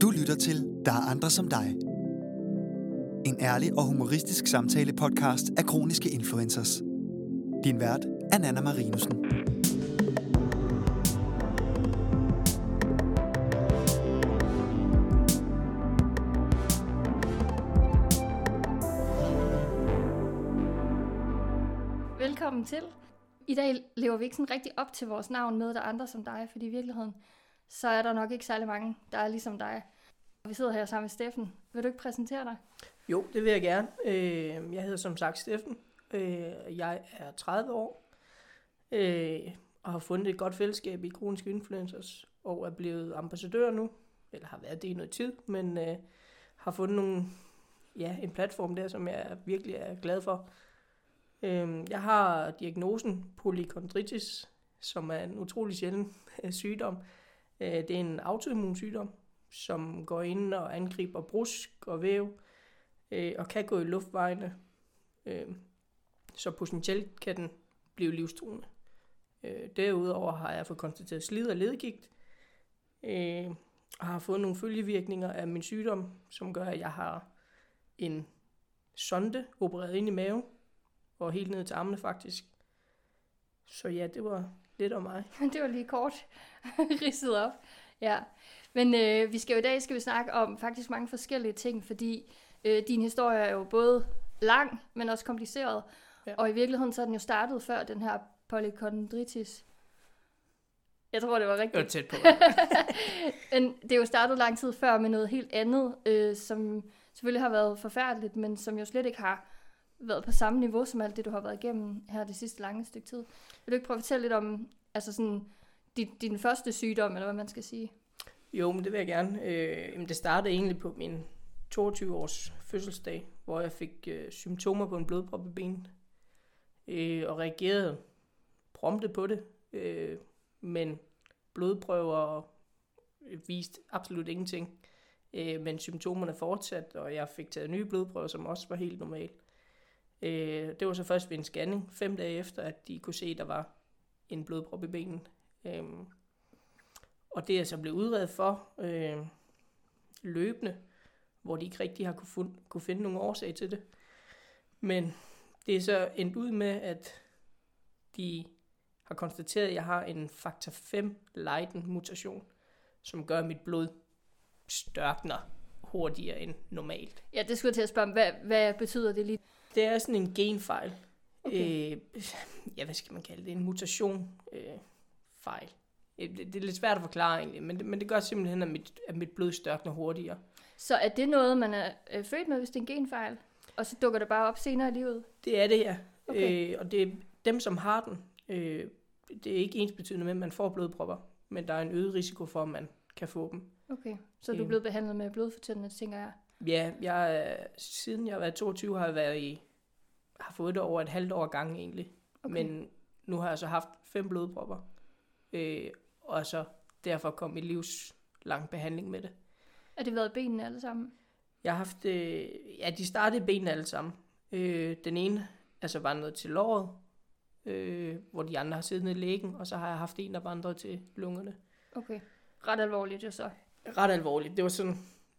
Du lytter til Der er andre som dig. En ærlig og humoristisk samtale podcast af kroniske influencers. Din vært er Nana Marinussen. Velkommen til. I dag lever vi ikke sådan rigtig op til vores navn med, der andre som dig, fordi i virkeligheden, så er der nok ikke særlig mange, der er ligesom dig. Vi sidder her sammen med Steffen. Vil du ikke præsentere dig? Jo, det vil jeg gerne. Øh, jeg hedder som sagt Steffen. Øh, jeg er 30 år øh, og har fundet et godt fællesskab i Kroniske Influencers og er blevet ambassadør nu, eller har været det i noget tid, men øh, har fundet nogle, ja, en platform der, som jeg virkelig er glad for. Øh, Jeg har diagnosen polykondritis, som er en utrolig sjælden øh, sygdom. Øh, det er en autoimmun sygdom, som går ind og angriber brusk og væv, øh, og kan gå i luftvejene. Øh, så potentielt kan den blive livstruende. Derudover har jeg fået konstateret slid og ledgigt, og har fået nogle følgevirkninger af min sygdom, som gør, at jeg har en sonde opereret ind i maven, og helt ned til armene faktisk. Så ja, det var lidt om mig. Det var lige kort ridset op. Ja. Men øh, vi skal jo i dag skal vi snakke om faktisk mange forskellige ting, fordi øh, din historie er jo både lang, men også kompliceret. Ja. Og i virkeligheden så er den jo startet før den her polykondritis. Jeg tror, det var Jeg rigtigt. var tæt på. Men det er jo startet lang tid før med noget helt andet, øh, som selvfølgelig har været forfærdeligt, men som jo slet ikke har været på samme niveau som alt det, du har været igennem her det sidste lange stykke tid. Vil du ikke prøve at fortælle lidt om altså sådan, din, din første sygdom, eller hvad man skal sige? Jo, men det vil jeg gerne. Øh, jamen, det startede egentlig på min 22-års fødselsdag, hvor jeg fik øh, symptomer på en blodprop i benet. Øh, og reagerede prompte på det. Øh, men blodprøver viste absolut ingenting. Øh, men symptomerne fortsatte, og jeg fik taget nye blodprøver, som også var helt normalt. Øh, det var så først ved en scanning, fem dage efter, at de kunne se, at der var en blodprop i benen. Øh, og det er jeg så blevet udredet for øh, løbende, hvor de ikke rigtig har kunne, fund, kunne finde nogen årsag til det. Men det er så endt ud med, at de har konstateret, at jeg har en faktor 5 Leiden mutation, som gør, at mit blod størkner hurtigere end normalt. Ja, det skulle jeg til at spørge. Hvad, hvad betyder det lige? Det er sådan en genfejl. Okay. Øh, ja, hvad skal man kalde det? En mutation øh, fejl. Det, det er lidt svært at forklare egentlig, men det, men det gør simpelthen, at mit, at mit blod størkner hurtigere. Så er det noget, man er øh, født med, hvis det er en genfejl? Og så dukker det bare op senere i livet? Det er det, ja. Okay. Øh, og det er dem, som har den. Øh, det er ikke ens betydende med, at man får blodpropper, men der er en øget risiko for, at man kan få dem. Okay, så er du Øh. blevet behandlet med blodfortyndende, tænker jeg. Ja, jeg, siden jeg været 22, har jeg været i, har fået det over et halvt år gang egentlig. Okay. Men nu har jeg så haft fem blodpropper, øh, og så derfor kom mit livs lang behandling med det. Er det været i benene alle sammen? Jeg har haft, øh, ja, de startede i benene alle sammen. Øh, den ene altså vandrede til låret, øh, hvor de andre har siddet nede i lægen, og så har jeg haft en, der vandrede til lungerne. Okay. Ret alvorligt jo så. Ret alvorligt. Det var sådan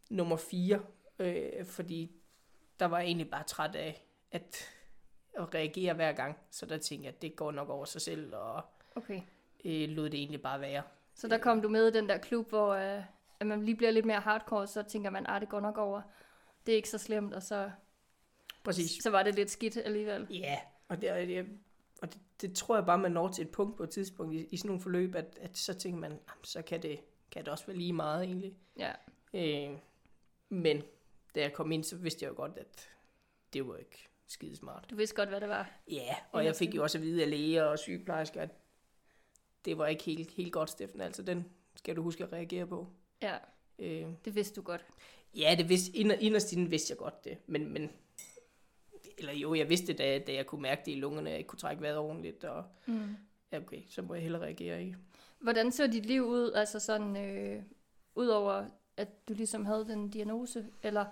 nummer fire, øh, fordi der var jeg egentlig bare træt af at, at reagere hver gang. Så der tænkte jeg, at det går nok over sig selv, og Okay. øh, lod det egentlig bare være. Så der kom du med i den der klub, hvor øh, at man lige bliver lidt mere hardcore, så tænker man, at det går nok over. Det er ikke så slemt, og så, Præcis. så var det lidt skidt alligevel. Ja, og, det, og, det, og det, det tror jeg bare, man når til et punkt på et tidspunkt i, i sådan nogle forløb, at, at så tænker man, "Jamen, så kan det, kan det også være lige meget egentlig. Ja. Øh, men da jeg kom ind, så vidste jeg jo godt, at det var ikke skide smart. Du vidste godt, hvad det var. Ja, og jeg fik jo også at vide af læger og sygeplejersker, at det var ikke helt, helt godt, Steffen. Altså, den skal du huske at reagere på. Ja, Øh, det vidste du godt. ja, det vidste, inder, inderst inden vidste jeg godt det, men, men eller jo, jeg vidste det, da, da jeg kunne mærke det i lungerne, at jeg ikke kunne trække vejret ordentligt, og Mm. ja, okay, så må jeg hellere reagere, ikke? Hvordan så dit liv ud, altså sådan, øh, udover at du ligesom havde den diagnose, eller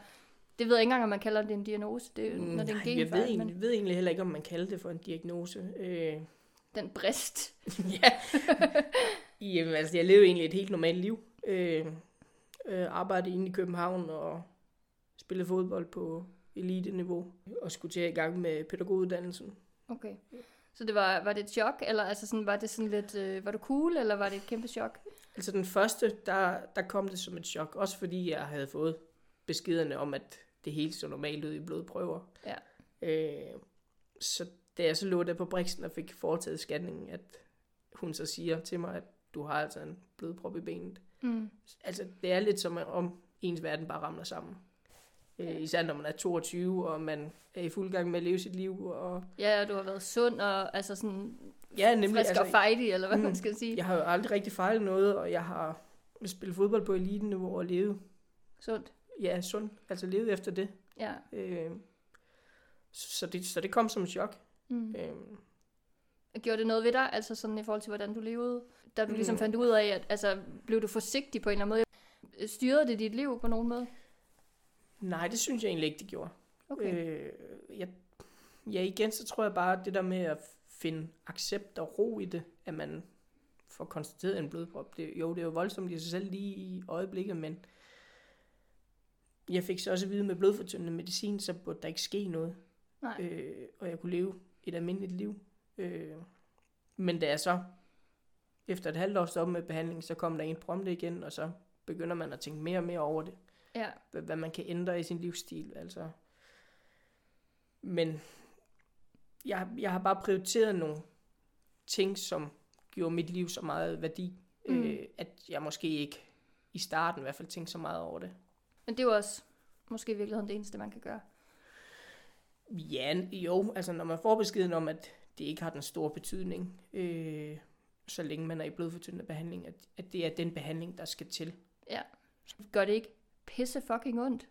det ved jeg ikke engang, om man kalder det en diagnose, det, jo- når det er en Mm, Nej, jeg ved, genfejl, egentlig, men ved egentlig heller ikke, om man kalder det for en diagnose. Øh, den brist. ja. Jamen, altså, jeg levede egentlig et helt normalt liv. Øh, øh, arbejdede inde i København og spillede fodbold på elite-niveau og skulle til at i gang med pædagoguddannelsen. Okay. Så det var, var det et chok, eller altså sådan, var det sådan lidt, øh, var du cool, eller var det et kæmpe chok? Altså den første, der, der kom det som et chok, også fordi jeg havde fået beskederne om, at det hele så normalt ud i blodprøver. Ja. Øh, så da jeg så lå der på Brixen og fik foretaget scanningen, at hun så siger til mig, at du har altså en blodprop i benet. Mm. Altså det er lidt som om ens verden bare ramler sammen. Øh, især når man er 22, og man er i fuld gang med at leve sit liv. Og, Ja, og du har været sund og altså sådan ja, nemlig. frisk altså, og fighty, eller hvad mm, mm, man skal sige. Jeg har jo aldrig rigtig fejlet noget, og jeg har spillet fodbold på elite-niveau og levet, Sundt. Ja, sund, altså levet efter det. Ja. Øh, så, det, så det kom som et chok. Mm. Øh, Gjorde det noget ved dig, altså sådan i forhold til, hvordan du levede? Da du ligesom Mm. fandt ud af, at altså, blev du forsigtig på en eller anden måde? Styrede det dit liv på nogen måde? nej, det synes jeg egentlig ikke, det gjorde. Okay. Øh, jeg, ja, igen, så tror jeg bare, det der med at finde accept og ro i det, at man får konstateret en blodprop, det, jo, det er jo voldsomt i sig selv lige i øjeblikket, men jeg fik så også at vide med blodfortyndende medicin, så burde der ikke ske noget. Nej. Øh, og jeg kunne leve et almindeligt liv. Øh, men da jeg så, efter et halvt år stoppede med behandling, så kom der en prompte igen, og så begynder man at tænke mere og mere over det Ja. hvad, hvad man kan ændre i sin livsstil. Altså. Men jeg, jeg har bare prioriteret nogle ting, som gjorde mit liv så meget værdi, mm. øh, at jeg måske ikke i starten i hvert fald tænkte så meget over det. Men det er jo også måske i virkeligheden det eneste, man kan gøre. Ja, jo, altså når man får beskeden om, at det ikke har den store betydning, øh, så længe man er i blodfortyndende behandling, at, at det er den behandling, der skal til. Ja. Gør det ikke pisse fucking ondt?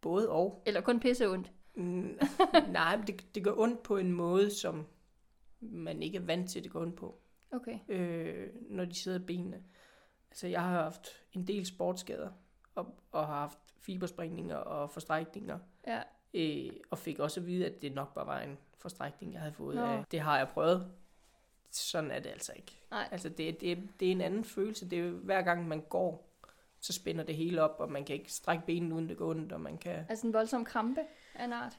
Både og. Eller kun pisse ondt? Mm, nej, det, det gør ondt på en måde, som man ikke er vant til, at det går ondt på, Okay. øh, når de sidder i benene. Altså, jeg har haft en del sportsskader, og, og har haft fibersprængninger og forstrækninger, Ja. øh, og fik også at vide, at det nok bare var en forstrækning, jeg havde fået Nå. af. Det har jeg prøvet. Sådan er det altså ikke. Nej. Altså, det, det, det er en anden følelse. Det er jo, hver gang man går, så spænder det hele op, og man kan ikke strække benene uden det går ondt, og man kan... Altså en voldsom krampe af en art?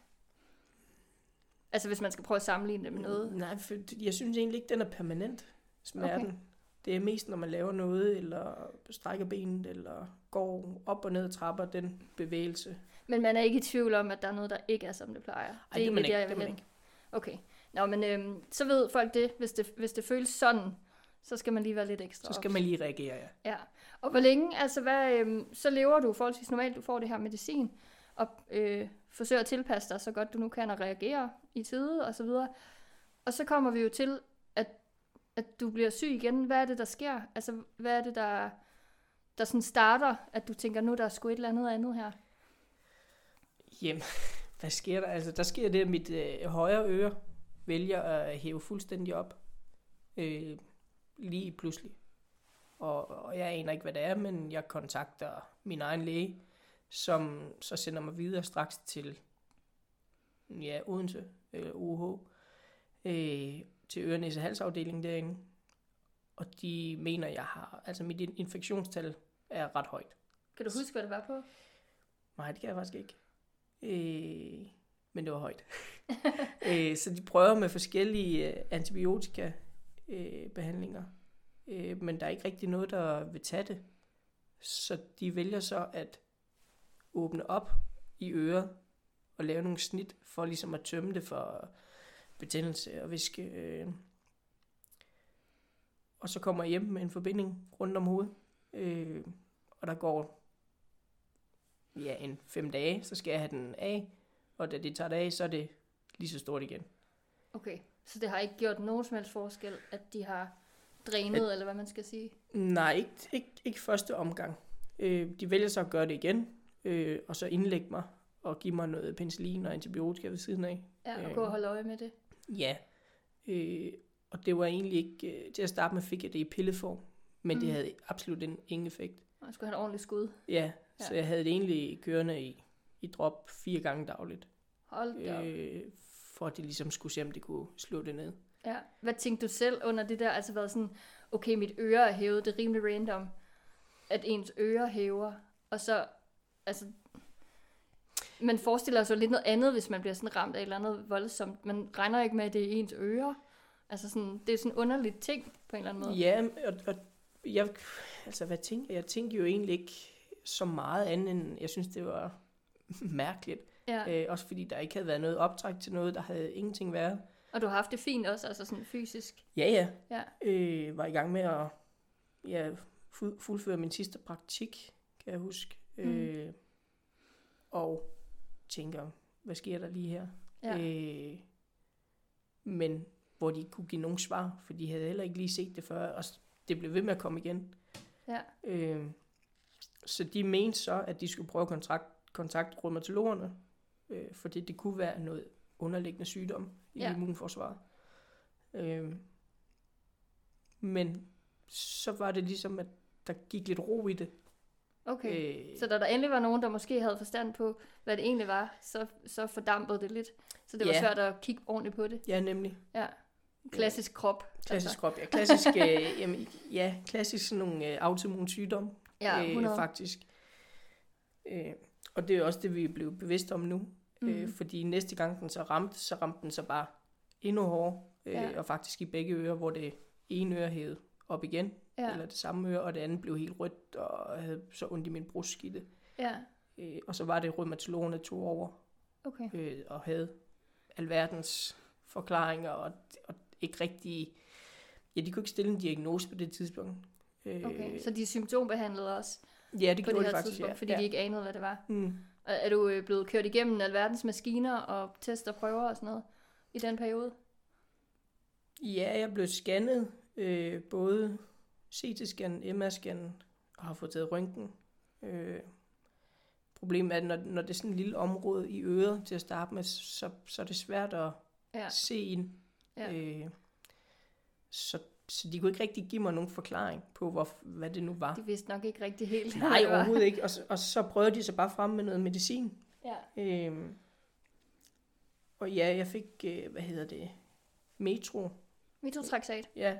Altså hvis man skal prøve at sammenligne det med noget. Nej, for jeg synes egentlig ikke, den er permanent, smerten. Okay. Det er mest, når man laver noget, eller strækker benet, eller går op og ned trapper, den bevægelse. Men man er ikke i tvivl om, at der er noget, der ikke er, som det plejer. Ej, det er egentlig man ikke, det vil man hen. Okay. Nå, men øhm, så ved folk det hvis, det. hvis det føles sådan, så skal man lige være lidt ekstra Så skal ops. man lige reagere, ja. Ja. Og hvor længe, altså hvad, øhm, så lever du forholdsvis normalt, du får det her medicin, og øh, forsøger at tilpasse dig så godt du nu kan, og reagere i tide og så videre. Og så kommer vi jo til, at, at du bliver syg igen. Hvad er det, der sker? Altså, hvad er det, der, der sådan starter, at du tænker, nu der er sgu et eller andet andet her? Jamen, hvad sker der? Altså, der sker det, at mit øh, højre øre vælger at hæve fuldstændig op. Øh, lige pludselig. Og, og jeg aner ikke, hvad det er, men jeg kontakter min egen læge, som så sender mig videre straks til ja, Odense, øh, eller UH, øh, til ørenæse halsafdelingen derinde. Og de mener, jeg har, altså mit infektionstal er ret højt. Kan du huske, hvad det var på? Nej, det kan jeg faktisk ikke. Øh, men det var højt. øh, så de prøver med forskellige øh, antibiotika øh, behandlinger. Øh, men der er ikke rigtig noget, der vil tage det. Så de vælger så at åbne op i øret og lave nogle snit for ligesom at tømme det for betændelse og væske. Øh. Og så kommer jeg hjem med en forbinding rundt om hovedet. Øh, og der går ja, en fem dage, så skal jeg have den af, og da det tager det af, så er det lige så stort igen. Okay, så det har ikke gjort nogen som helst forskel, at de har drænet, eller hvad man skal sige? Nej, ikke, ikke, ikke første omgang. Øh, de vælger så at gøre det igen, øh, og så indlægge mig og give mig noget penicillin og antibiotika ved siden af. Ja, og Øh. gå og holde øje med det. Ja, øh, og det var egentlig ikke, øh, til at starte med fik jeg det i pilleform, men mm. det havde absolut en, ingen effekt. Man skulle have et ordentligt skud. Ja, ja, så jeg havde det egentlig kørende i, i drop fire gange dagligt, Hold da øh, for at det ligesom skulle se, om det kunne slå det ned. Ja. Hvad tænkte du selv under det der? Altså været sådan, okay, mit øre er hævet, det er rimelig random. at ens ører hæver, og så, altså, man forestiller sig lidt noget andet, hvis man bliver sådan ramt af et eller andet voldsomt. Man regner ikke med, at det er ens ører. Altså sådan, det er sådan en underlig ting, på en eller anden måde. Ja, og, og jeg, altså hvad tænker jeg? Jeg tænkte jo egentlig ikke så meget andet, end jeg synes, det var mærkeligt. Ja. Øh, også fordi der ikke havde været noget optræk til noget, der havde ingenting været. Og du har haft det fint også, altså sådan fysisk. Ja, ja. Ja. Øh, var i gang med at ja, fu- fuldføre min sidste praktik, kan jeg huske. Mm. Øh, og tænker, hvad sker der lige her? Ja. Øh, men hvor de ikke kunne give nogen svar, for de havde heller ikke lige set det før, og det blev ved med at komme igen. Ja. Øh, så de mente så, at de skulle prøve at kontrakt, kontakte rheumatologerne, øh, fordi det kunne være noget underliggende sygdom i Ja. immunforsvaret. Øh, men så var det ligesom, at der gik lidt ro i det. Okay. Øh, Så da der endelig var nogen, der måske havde forstand på, hvad det egentlig var, så, så fordampede det lidt. Så det var Ja. svært at kigge ordentligt på det. ja, nemlig. Ja. Klassisk krop. Klassisk krop, ja. Klassisk, øh, jamen, ja, klassisk sådan nogle øh, autoimmun sygdom, Ja, øh, 100. faktisk. Øh, og det er også det, vi er blevet bevidst om nu. Mm. Øh, fordi næste gang den så ramte, så ramte den så bare endnu hårdere. Øh, Ja. Og faktisk i begge ører, hvor det ene øre hævede op igen, Ja. eller det samme øre, og det andet blev helt rødt, og havde så ondt i min brustskidte. Ja, Øh, og så var det rheumatologerne tog over, okay. øh, og havde alverdens forklaringer, og, og ikke rigtig... Ja, de kunne ikke stille en diagnose på det tidspunkt. Øh, okay. Så de symptombehandlede også ja, det på gjorde det de faktisk, tidspunkt, ja. fordi ja. de ikke anede, hvad det var. Mm. Og Er du øh, blevet kørt igennem alverdens maskiner og tester prøver og sådan noget i den periode? Ja, jeg blev scannet, øh, både CT-scan, MR-scan, og har fået taget røntgen. Øh, problemet er, at når, når det er sådan et lille område i øret til at starte med, så, så er det svært at Ja. se ind. Ja. Øh, så, så de kunne ikke rigtig give mig nogen forklaring på, hvor, hvad det nu var. De vidste nok ikke rigtig helt, Nej, det overhovedet ikke. Og, så- og så prøvede de så bare frem med noget medicin. Ja. Øhm, og ja, jeg fik, øh, hvad hedder det, metro. Mitotraxat. Ja,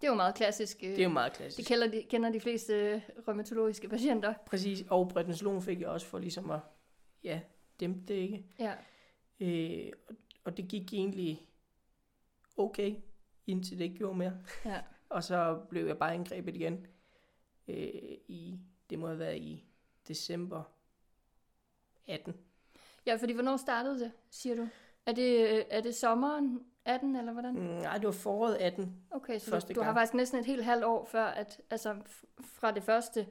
Det er jo meget klassisk. Øh, det er jo meget det klassisk. kender de, kender de fleste øh, rheumatologiske patienter. Præcis, og prednisolon fik jeg også for ligesom at, ja, dæmpe det ikke. Ja. Øh, og, og det gik egentlig okay, indtil det ikke gjorde mere. Ja. Og så blev jeg bare angrebet igen øh, i, det må have været i december 18. ja, fordi hvornår startede det, siger du? Er det, øh, er det sommeren 18, eller hvordan? Mm, Nej, det var foråret 18. Okay, så du, du har faktisk næsten et helt halvt år før, at, altså fra det første,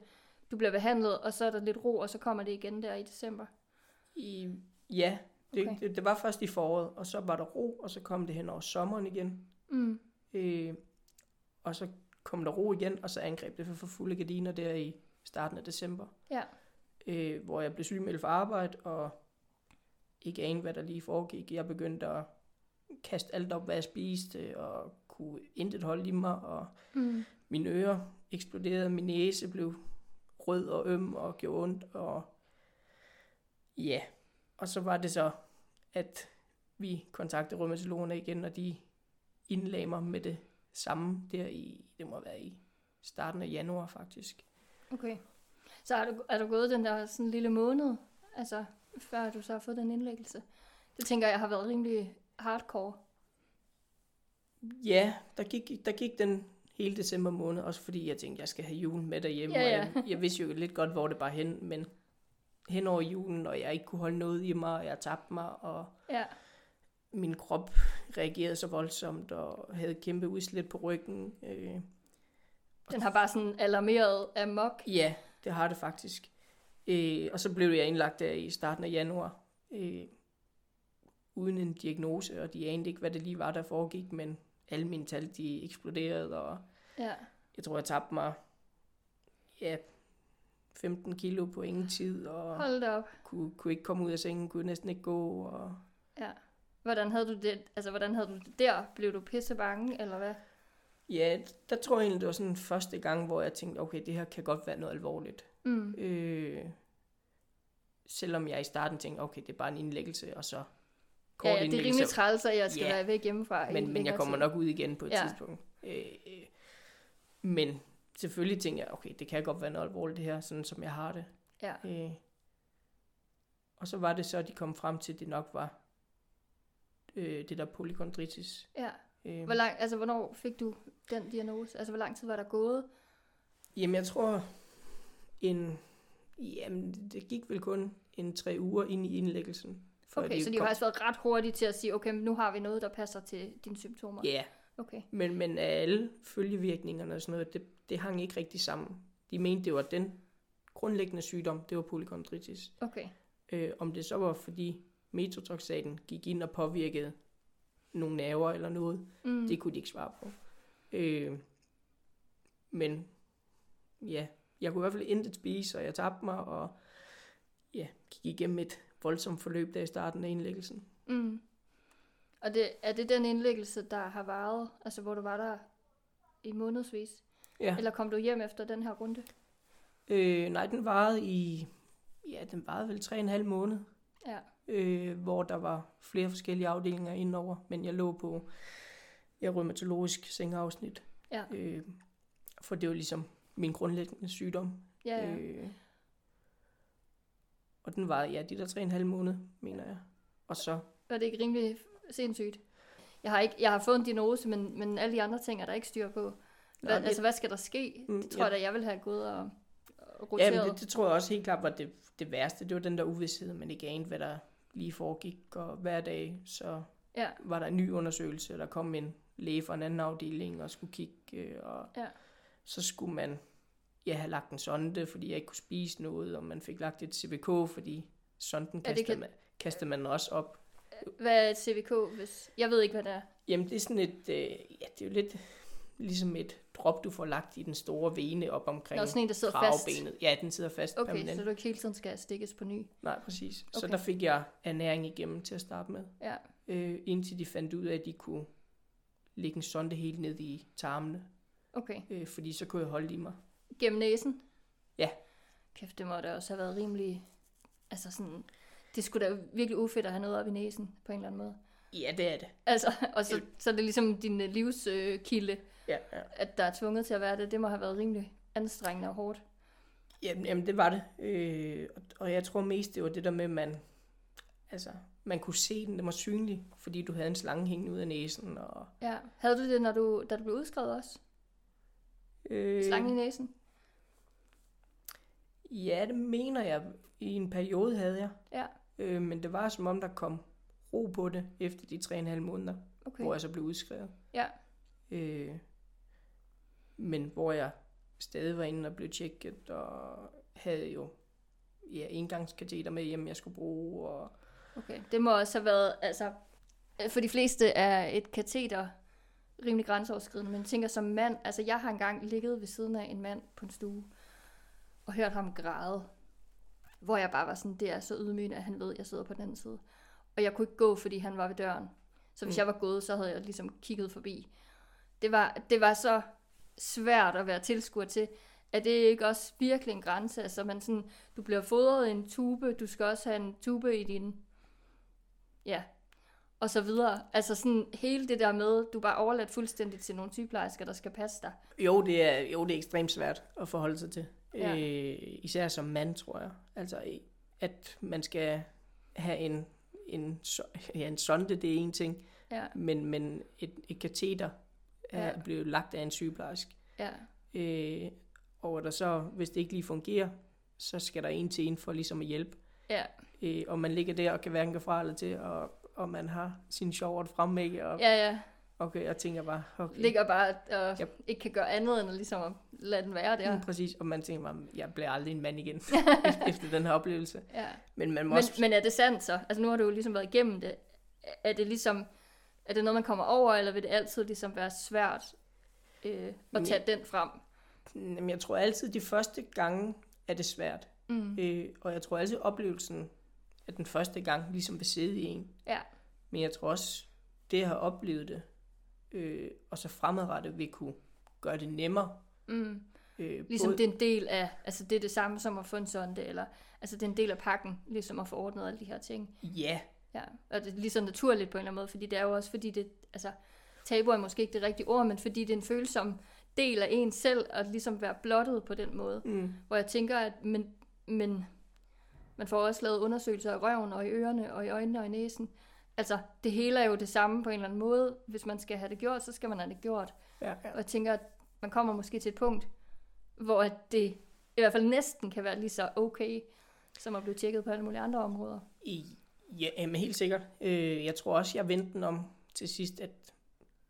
du bliver behandlet, og så er der lidt ro, og så kommer det igen der i december. I, ja, det, Okay. det, det var først i foråret, og så var der ro, og så kom det hen over sommeren igen. Mm. Øh, og så kom der ro igen, og så angreb det for fulde gardiner der i starten af december. Ja. Øh, hvor jeg blev sygemeldt for arbejde, og ikke anede, hvad der lige foregik. Jeg begyndte at kaste alt op, hvad jeg spiste, og kunne intet holde i mig, og Mm. mine ører eksploderede, min næse blev rød og øm og gjorde ondt, og ja, og så var det så, at vi kontaktede rheumatologerne igen, og de indlagde mig med det samme der i, det må være i starten af januar faktisk. Okay. Så er du, er du gået den der sådan lille måned, altså før du så har fået den indlæggelse? Det tænker jeg har været rimelig hardcore. Ja, der gik, der gik den hele december måned, også fordi jeg tænkte, jeg skal have julen med derhjemme, Ja, og ja. jeg, jeg vidste jo lidt godt, hvor det bare hen, men hen over julen, og jeg ikke kunne holde noget i mig, og jeg tabte mig, og Ja. min krop reagerede så voldsomt, og havde kæmpe udslæt på ryggen. Øh, Den har bare sådan alarmeret af mok. ja, det har det faktisk. Øh, og så blev jeg indlagt der i starten af januar, øh, uden en diagnose, og de anede ikke, hvad det lige var, der foregik, men alle mine tal, de eksploderede, og Ja. jeg tror, jeg tabte mig ja, 15 kilo på ingen tid, og Hold da op. kunne, kunne ikke komme ud af sengen, kunne næsten ikke gå, og Ja. Hvordan havde du det, altså hvordan havde du det der? Blev du pisse bange, eller hvad? Ja, der tror jeg egentlig, det var sådan første gang, hvor jeg tænkte, okay, det her kan godt være noget alvorligt. Mm. Øh, selvom jeg i starten tænkte, okay, det er bare en indlæggelse, og så Ja, kort ja, det er rimelig træls, at jeg skal Ja. være væk hjemmefra. men, men jeg kommer tid. nok ud igen på et Ja. tidspunkt. Øh, øh, men selvfølgelig tænkte jeg, okay, det kan godt være noget alvorligt det her, sådan som jeg har det. Ja. Øh, og så var det så, at de kom frem til, at det nok var øh, det der polykondritis. Ja. Øh, Hvor lang, altså, hvornår fik du den diagnose? Altså, hvor lang tid var der gået? Jamen, jeg tror, en, jamen, det gik vel kun en tre uger ind i indlæggelsen. Okay, så de har kom- faktisk været ret hurtige til at sige, okay, nu har vi noget, der passer til dine symptomer. Ja, Okay. men, men alle følgevirkningerne og sådan noget, det, det hang ikke rigtig sammen. De mente, det var den grundlæggende sygdom, det var polykondritis. Okay. Øh, om det så var, fordi metotrexaten gik ind og påvirkede nogle nerver eller noget, Mm. det kunne de ikke svare på. Øh, men ja, jeg kunne i hvert fald intet spise, og jeg tabte mig, og ja, gik igennem et voldsomt forløb der i starten af indlæggelsen. Mm. Og det, er det den indlæggelse, der har varet, altså hvor du var der i månedsvis? Ja. Eller kom du hjem efter den her runde? Øh, nej, den varede i, ja, den varede vel tre og en halv måned, Ja. øh, hvor der var flere forskellige afdelinger indenover, men jeg lå på ja, rheumatologisk sengeafsnit, Ja. øh, for det var ligesom min grundlæggende sygdom. Ja, ja. Øh, og den var, ja, de der tre og en halv måned, mener jeg. Og så, Var det ikke rimelig sindssygt? Jeg har, ikke, jeg har fået en diagnose, men, men alle de andre ting er der ikke styr på. Hvad, Nå, altså, hvad skal der ske? Mm, Det tror jeg ja. da, jeg vil have gået og, og roteret. ja, men det, det, tror jeg også helt klart var det, det værste. Det var den der uvidshed, man ikke anede, hvad der lige foregik. Og hver dag, så Ja. var der en ny undersøgelse, der kom en læge fra en anden afdeling og skulle kigge, øh, og Ja. så skulle man ja, have lagt en sonde, fordi jeg ikke kunne spise noget, og man fik lagt et CVK, fordi sonden Ja, kastede, kan- man, kastede man også op. Hvad er CVK? Hvis... Jeg ved ikke, hvad det er. Jamen, det er sådan et, øh, ja, det er jo lidt ligesom et drop, du får lagt i den store vene op omkring Nå, sådan en, der sidder fast. kravbenet. Ja, den sidder fast Okay, permanent. så du ikke hele tiden skal stikkes på ny. Nej, præcis. Okay. Så der fik jeg ernæring igennem til at starte med. Ja. Øh, indtil de fandt ud af, at de kunne lægge en sonde helt ned i tarmene. Okay. Øh, fordi så kunne jeg holde i mig. Gennem næsen? Ja. Kæft, det må da også have været rimelig... Altså sådan... Det skulle da virkelig ufedt at have noget op i næsen, på en eller anden måde. Ja, det er det. Altså, og så, så er det ligesom din øh, livskilde, Ja, ja. at der er tvunget til at være det. Det må have været rimelig anstrengende og hårdt. Jamen, jamen det var det. Øh, og, og jeg tror mest, det var det der med, at man, altså, man kunne se den, den var synlig, fordi du havde en slange hængende ud af næsen. Og, Ja. Havde du det, når du, da du blev udskrevet også? øh, Slangen i næsen? Ja, det mener jeg. I en periode havde jeg. Ja. Øh, men det var som om, der kom ro på det efter de tre og en halv måneder, Okay. hvor jeg så blev udskrevet. Ja. Øh, men hvor jeg stadig var inde og blev tjekket, og havde jo ja, engangskateter med hjem, jeg skulle bruge. Og, Okay. Det må også have været, altså... For de fleste er et kateter rimelig grænseoverskridende, men tænker som mand, altså jeg har engang ligget ved siden af en mand på en stue, og hørt ham græde, hvor jeg bare var sådan, det er så ydmygende, at han ved, at jeg sidder på den anden side. Og jeg kunne ikke gå, fordi han var ved døren. Så hvis Mm. jeg var gået, så havde jeg ligesom kigget forbi. Det var, det var så svært at være tilskuer til. Er det ikke også virkelig en grænse? Altså man sådan, du bliver fodret i en tube, du skal også have en tube i din... Ja, og så videre. Altså sådan hele det der med, du er bare overladt fuldstændig til nogle sygeplejersker, der skal passe dig. jo, det er, jo, det er ekstremt svært at forholde sig til. Ja. Øh, især som mand, tror jeg. Altså, at man skal have en, en, ja, en sonde, det er en ting, Ja, men, men et, et kateter er Ja. blevet lagt af en sygeplejerske. ja, Øh, og der så, hvis det ikke lige fungerer, så skal der en til en for ligesom at hjælpe. ja, Øh, og man ligger der og kan hverken gå fra eller til, og, og man har sin sjovert fremme, ikke? Og, ja, ja. Okay, jeg tænker bare, okay. Ligger bare og Yep. ikke kan gøre andet end at ligesom at lade den være der. Mm, præcis, og man tænker bare, jeg bliver aldrig en mand igen, efter den her oplevelse. Ja. Men man må Men, også... men er det sandt så? Altså nu har du jo ligesom været igennem det. Er det ligesom, er det noget, man kommer over, eller vil det altid ligesom være svært øh, at tage den frem? Jamen, jeg tror altid, de første gange er det svært. Mm. Øh, og jeg tror altid, oplevelsen er den første gang ligesom vil sidde i en. Ja, Men jeg tror også, det at have oplevet det, øh, og så fremadrettet vil kunne gøre det nemmere. mm. Øh, ligesom både- det er en del af, altså det er det samme som at få en sonde, eller altså det er en del af pakken, ligesom at få ordnet alle de her ting. Ja, Ja, og det er lige så naturligt på en eller anden måde, fordi det er jo også, fordi det, altså tabu er måske ikke det rigtige ord, men fordi det er en følsom del af en selv, at ligesom være blottet på den måde. Mm. Hvor jeg tænker, at men, men man får også lavet undersøgelser af røven og i ørerne og i øjnene og i næsen. Altså, det hele er jo det samme på en eller anden måde. Hvis man skal have det gjort, så skal man have det gjort. Ja, ja. Og jeg tænker, at man kommer måske til et punkt, hvor det i hvert fald næsten kan være lige så okay, som at blive tjekket på alle mulige andre områder. I, ja, jamen helt sikkert. Øh, jeg tror også, jeg vendte den om til sidst, at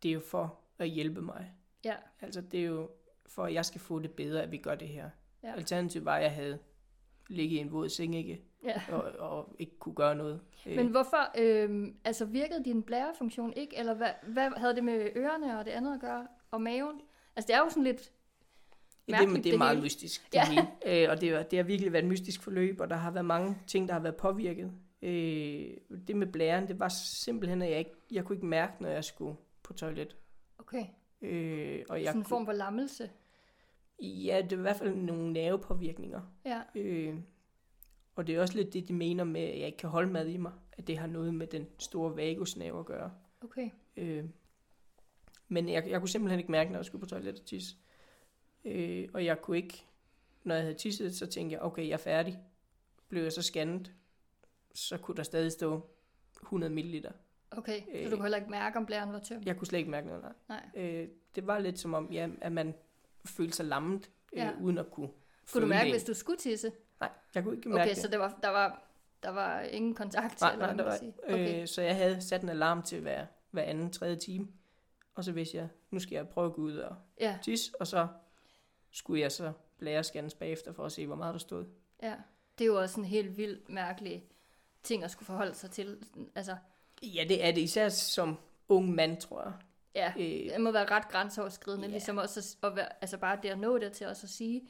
det er jo for at hjælpe mig. Ja, Altså, det er jo for, at jeg skal få det bedre, at vi gør det her. Ja. Alternativet var, at jeg havde ligget i en våd seng, ikke? Ja. Og, og ikke kunne gøre noget. Øh, Men hvorfor, øh, altså virkede din blærefunktion ikke, eller hvad, hvad havde det med ørerne og det andet at gøre, og maven? Altså det er jo sådan lidt, Ja, det, mærkeligt, det er det meget hele. mystisk, det Ja. hele. Øh, og det, er- det har virkelig været et mystisk forløb, og der har været mange ting, der har været påvirket. Øh, det med blæren, det var simpelthen, at jeg, ikke, jeg kunne ikke mærke, når jeg skulle på toilet. okay, Øh, og jeg sådan en form for lammelse. Ja, det er i hvert fald nogle nervepåvirkninger. Ja, Øh, og det er også lidt det, de mener med, at jeg ikke kan holde mad i mig. At det har noget med den store vagusnerve at gøre. okay. Øh, men jeg, jeg kunne simpelthen ikke mærke, når jeg skulle på toilettet og tisse. Øh, og jeg kunne ikke, når jeg havde tisset, så tænkte jeg, okay, jeg er færdig. Blev jeg så scannet, så kunne der stadig stå 100 ml. Okay, så Øh. du kunne heller ikke mærke, om blæren var tømt? Jeg kunne slet ikke mærke noget, nej. Nej. Øh, det var lidt som om, ja, at man følte sig lammet, øh, Ja. uden at kunne Kunne du mærke, det. hvis du skulle tisse? Nej, jeg kunne ikke mærke Okay, det. så det var, der, var, der var ingen kontakt? Nej, eller nej, der var, sige? Okay. øh, så jeg havde sat en alarm til hver, hver anden, tredje time. Og så vidste jeg, nu skal jeg prøve at gå ud og Ja, tisse, og så skulle jeg så blærescannes bagefter for at se, hvor meget der stod. ja. Det er jo også en helt vildt mærkelig ting at skulle forholde sig til. Altså, Ja, det er det, især som ung mand, tror jeg. ja, Øh, det må være ret grænseoverskridende, Ja. ligesom også at, at være, altså bare det at nå det til også at sige,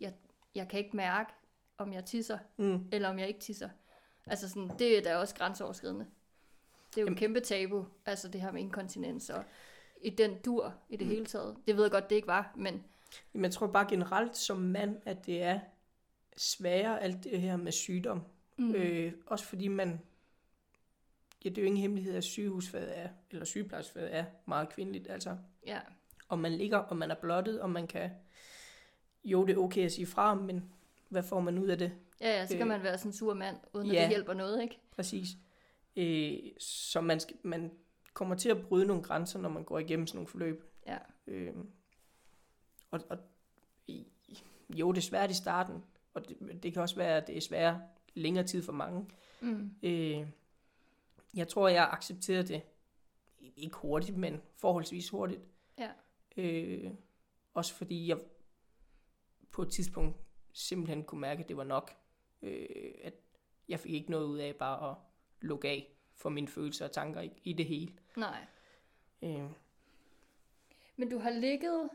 jeg, jeg kan ikke mærke, om jeg tisser, mm, eller om jeg ikke tisser. Altså sådan, det er da også grænseoverskridende. Det er jo Jamen- en kæmpe tabu, altså det her med inkontinens og i den dur i det hele taget. Det ved jeg godt, det ikke var, men men jeg tror bare generelt som mand, at det er sværere alt det her med sygdom. mm, Øh, også fordi man, ja, det er jo ingen hemmelighed, at sygehusfaget er, eller sygeplejersfaget er meget kvindeligt, altså. ja, Og man ligger, og man er blottet, og man kan, jo, det er okay at sige fra, men hvad får man ud af det? ja, ja, så kan Øh, man være sådan en sur mand, uden at ja. det hjælper noget, ikke? Præcis. Øh, så man, skal, man kommer til at bryde nogle grænser, når man går igennem sådan nogle forløb. Ja. Øh, og, og jo, det er svært i starten, og det, det kan også være, at det er svært længere tid for mange. Mm, Øh, jeg tror, jeg accepterede det. Ikke hurtigt, men forholdsvis hurtigt. Ja. Øh, også fordi jeg på et tidspunkt simpelthen kunne mærke, at det var nok. Øh, at jeg fik ikke noget ud af bare at lukke af for mine følelser og tanker i, i det hele. nej. Øh, Men du har ligget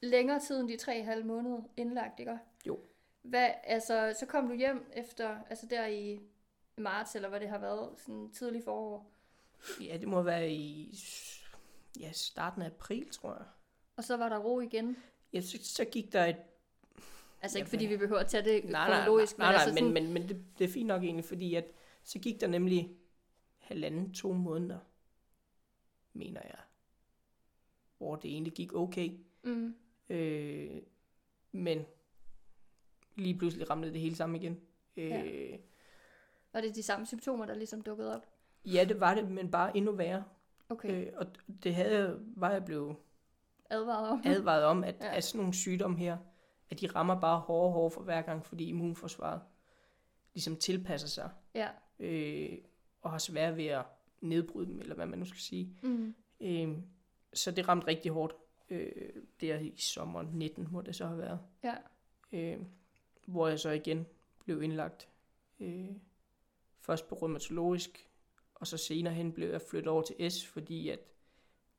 længere tid end de tre og halv måneder indlagt, ikke? Jo. Hvad, altså, så kom du hjem efter, altså der i marts, eller hvad det har været, sådan tidlig forår. ja, det må være i ja, starten af april, tror jeg. Og så var der ro igen. Ja, så, så gik der et Altså ikke Ja, fordi men- vi behøver at tage det Nej, nej, nej, kronologisk, nej, nej, altså men, sådan, men, men det, det er fint nok egentlig, fordi at så gik der nemlig halvanden, to måneder, mener jeg, hvor det egentlig gik okay. mm, Øh, men lige pludselig ramlede det hele sammen igen. Øh, Ja. var det de samme symptomer, der ligesom dukkede op? ja, det var det, men bare endnu værre. Okay, Øh, og det havde, var jeg blevet advaret om. advaret om, at, ja. at sådan nogle sygdomme her, at de rammer bare hårdere og hårdere for hver gang, fordi immunforsvaret ligesom tilpasser sig. Ja. øh, og har svært ved at nedbryde dem, eller hvad man nu skal sige. Mm, Øh, så det ramte rigtig hårdt. Øh, der i sommeren 19 må det så have været. ja. Øh, hvor jeg så igen blev indlagt. Øh, først på rheumatologisk, og så senere hen blev jeg flyttet over til S, fordi at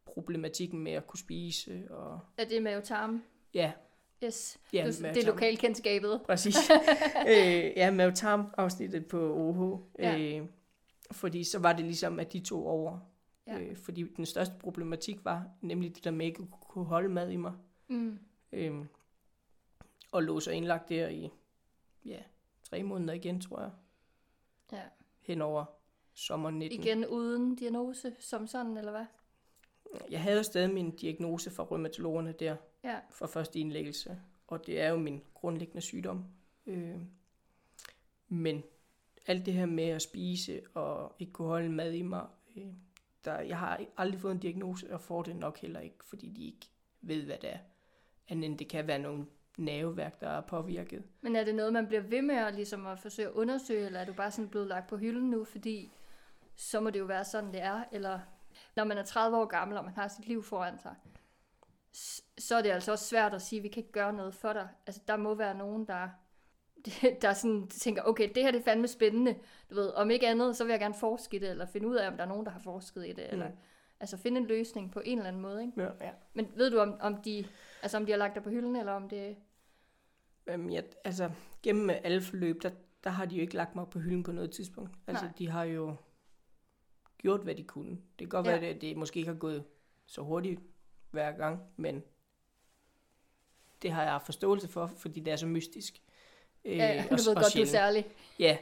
problematikken med at kunne spise, og Er det mavetarm? ja, Yes. ja du, det er lokalkendskabet. Præcis. øh, ja, mavetarm-afsnittet på OH. Ja. Øh, fordi så var det ligesom, at de to over. Ja. Øh, fordi den største problematik var nemlig det der med, at jeg ikke kunne holde mad i mig. Mm, Øh, og lå så indlagt der i, ja, tre måneder igen, tror jeg. ja. Hen over sommeren 19. Igen uden diagnose som sådan, eller hvad? Jeg havde stadig min diagnose fra rheumatologerne der, Ja. for første indlæggelse, og det er jo min grundlæggende sygdom. Øh, men alt det her med at spise og ikke kunne holde mad i mig, øh, der, jeg har aldrig fået en diagnose, og får det nok heller ikke, fordi de ikke ved, hvad det er. Andet end det kan være nogle nerveværk, der er påvirket. Men er det noget, man bliver ved med at, ligesom at forsøge at undersøge, eller er du bare sådan blevet lagt på hylden nu, fordi så må det jo være sådan, det er, eller når man er 30 år gammel, og man har sit liv foran sig, så er det altså også svært at sige, at vi kan ikke gøre noget for dig. Altså, der må være nogen, der, der sådan tænker, okay, det her det er fandme spændende. Du ved, om ikke andet, så vil jeg gerne forske i det, eller finde ud af, om der er nogen, der har forsket i det, eller Mm. altså finde en løsning på en eller anden måde, ikke? Ja, ja. Men ved du, om, om de, altså om de har lagt dig på hylden, eller om det... Øhm, jeg, altså, gennem alle forløb, der, der har de jo ikke lagt mig på hylden på noget tidspunkt. Altså, Nej. de har jo gjort, hvad de kunne. Det kan godt Ja. ja. være, at det måske ikke har gået så hurtigt hver gang, men det har jeg forståelse for, fordi det er så mystisk. Øh, Ja, ja, du og- ved og godt, du er sjældent. særlig. Ja,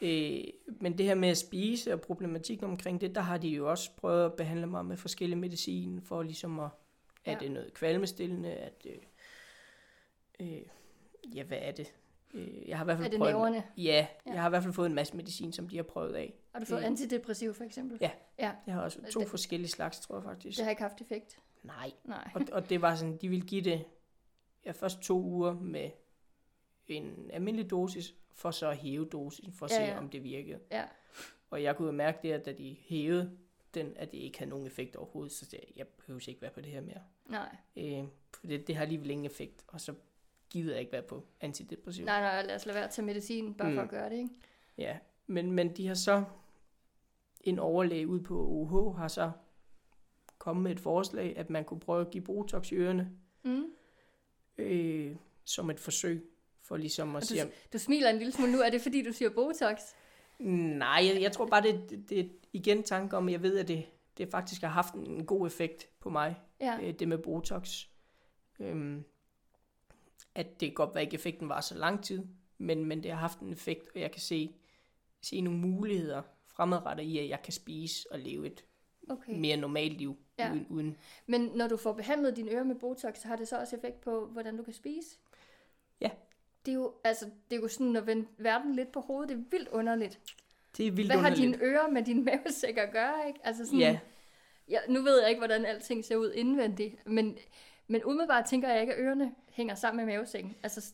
øh, men det her med at spise og problematikken omkring det, der har de jo også prøvet at behandle mig med forskellige medicin, for ligesom at, Ja. at det er noget kvalmestillende, at, øh, øh, ja, hvad er det? Øh, jeg har i hvert fald Er det prøvet, næverne? Ja, Ja. jeg har i hvert fald fået en masse medicin, som de har prøvet af. Har du fået Øh, antidepressiv, for eksempel? Ja. Ja, Jeg har også to Det- forskellige slags, tror jeg faktisk. det har ikke haft effekt. Nej, Nej. og, og det var sådan, de ville give det ja, først to uger med en almindelig dosis, for så at hæve dosisen, for at Ja, se, ja. om det virkede. Ja. Og jeg kunne jo mærke det, at da de hævede den, at det ikke havde nogen effekt overhovedet, så sagde jeg, jeg behøver ikke være på det her mere. Nej. Øh, for det, det har alligevel ingen effekt, og så gider jeg ikke være på antidepressiv. Nej, nej, lad os lade være at tage medicin, bare mm. for at gøre det, ikke? Ja, men, men de har så, en overlæge ud på OH har så kommet med et forslag, at man kunne prøve at give Botox i ørerne, Mm. øh, som et forsøg, for ligesom at du, sige, du smiler en lille smule nu. Er det, fordi du siger Botox? nej, jeg, jeg tror bare, det, det, det er igen tanke om, jeg ved, at det, det faktisk har haft en god effekt på mig, Ja. øh, det med Botox. Øhm, at det godt være, ikke effekten var så lang tid, men, men det har haft en effekt, og jeg kan se, se nogle muligheder fremadrettet i, at jeg kan spise og leve et Okay. mere normalt liv, Ja. uden, uden Men når du får behandlet dine ører med Botox, så har det så også effekt på, hvordan du kan spise? Ja. Det er jo, altså, det er jo sådan at vende verden lidt på hovedet. Det er vildt underligt. det er vildt Hvad har underligt. dine ører med din mavesæk at gøre, ikke? Altså sådan, Ja, Ja, nu ved jeg ikke, hvordan alting ser ud indvendigt, men, men umiddelbart tænker jeg ikke, at ørerne hænger sammen med mavesækken. Altså,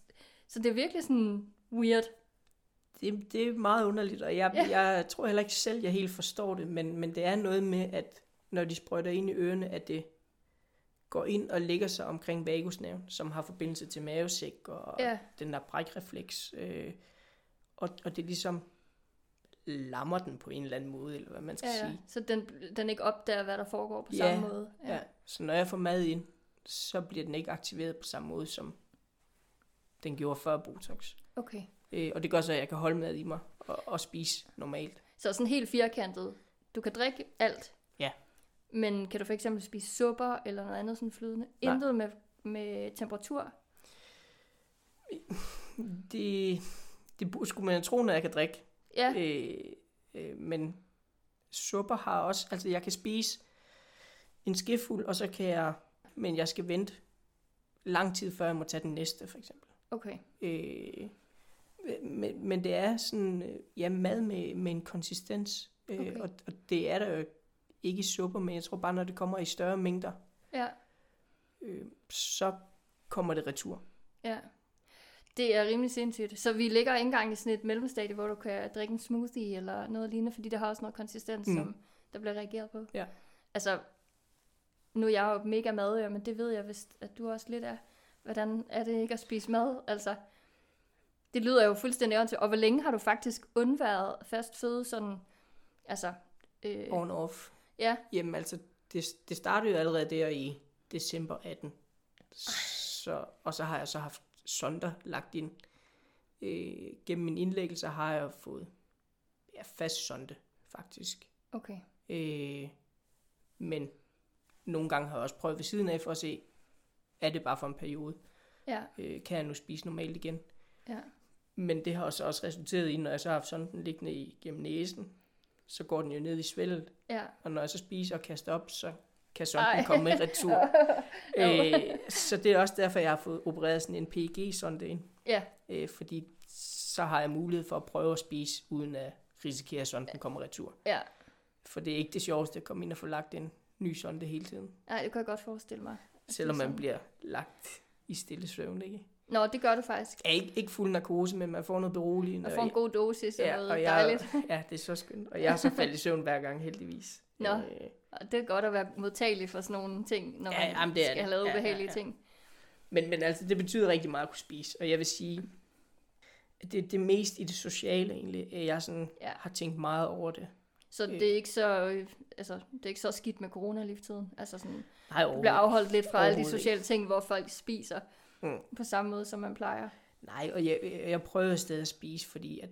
så det er virkelig sådan weird. Det, det er meget underligt, og jeg, Ja. ja. jeg tror heller ikke selv, jeg helt forstår det, men, men det er noget med, at når de sprøjter ind i ørerne, at det går ind og lægger sig omkring vagusnerven, som har forbindelse til mavesæk og Ja. den der brækrefleks. Øh, og, og det ligesom lammer den på en eller anden måde, eller hvad man skal Ja, ja. sige. Så den, den ikke opdager, hvad der foregår på Ja, samme måde. Ja. Så når jeg får mad ind, så bliver den ikke aktiveret på samme måde, som den gjorde før Botox. Okay. Øh, og det gør så, at jeg kan holde mad i mig og, og spise normalt. Så sådan helt firkantet. Du kan drikke alt. Ja. Men kan du for eksempel spise supper eller noget andet sådan flydende? Nej. Intet med, med temperatur? Det, det skulle man tro, når jeg kan drikke. Ja. Øh, øh, men supper har også, altså jeg kan spise en skefuld, og så kan jeg, men jeg skal vente lang tid, før jeg må tage den næste, for eksempel. Okay. Øh, men, men det er sådan, øh, ja, mad med, med en konsistens, øh, Okay. og, og det er der jo ikke i supper, men jeg tror bare, når det kommer i større mængder, Ja. øh, så kommer det retur. Ja. Det er rimelig sindssygt. Så vi ligger ikke engang i sådan et mellemstadie, hvor du kan drikke en smoothie eller noget lignende, fordi det har også noget konsistens, mm. Mm. som der bliver reageret på. Ja. Altså, nu er jeg jo mega madør, men det ved jeg vist, at du også lidt er. Hvordan er det ikke at spise mad? Altså, det lyder jo fuldstændig åndssvagt. Og hvor længe har du faktisk undværet fast føde sådan, altså, øh, On off. ja, Jamen altså, det, det startede jo allerede der i december 18. Så, og så har jeg så haft sonder lagt ind. Øh, gennem min indlæggelse har jeg fået ja, fast sonde, faktisk. okay. Øh, men nogle gange har jeg også prøvet ved siden af for at se, er det bare for en periode? Ja, Øh, kan jeg nu spise normalt igen? ja, Men det har også, også resulteret i, når jeg så har haft sonden liggende igennem næsen, så går den jo ned i svældet, ja, og når jeg så spiser og kaster op, så kan sonden Ej. komme i retur. øh, så det er også derfor, jeg har fået opereret sådan en PEG-sonde ind. Ja, Øh, fordi så har jeg mulighed for at prøve at spise, uden at risikere, at sonden kommer retur. ja. For det er ikke det sjoveste at komme ind og få lagt en ny sonde hele tiden. Nej, det kan jeg godt forestille mig. Selvom man sådan. bliver lagt i stille søvn, ikke? Nå, det gør du faktisk. Ja, ikke, ikke fuld narkose, men man får noget beroligende. Man får en og- god dosis af ja, noget og jeg, dejligt. Ja, det er så skønt. Og jeg har så faldet i søvn hver gang, heldigvis. Nå. Øh, Og det er godt at være modtagelig for sådan nogle ting, når Ja, man jamen, det er skal det. have lavet Ja, ja, ubehagelige ja. ting. Men, men altså, det betyder rigtig meget at kunne spise. Og jeg vil sige, at det, det mest i det sociale egentlig, at jeg sådan Ja. har tænkt meget over det. Så Øh. det er ikke så, øh, altså, det er ikke så skidt med corona lige for tiden. Altså sådan, Nej, du bliver afholdt lidt fra alle de sociale ting, hvor folk spiser Mm. på samme måde, som man plejer. Nej, og jeg, jeg prøver stadig at spise, fordi at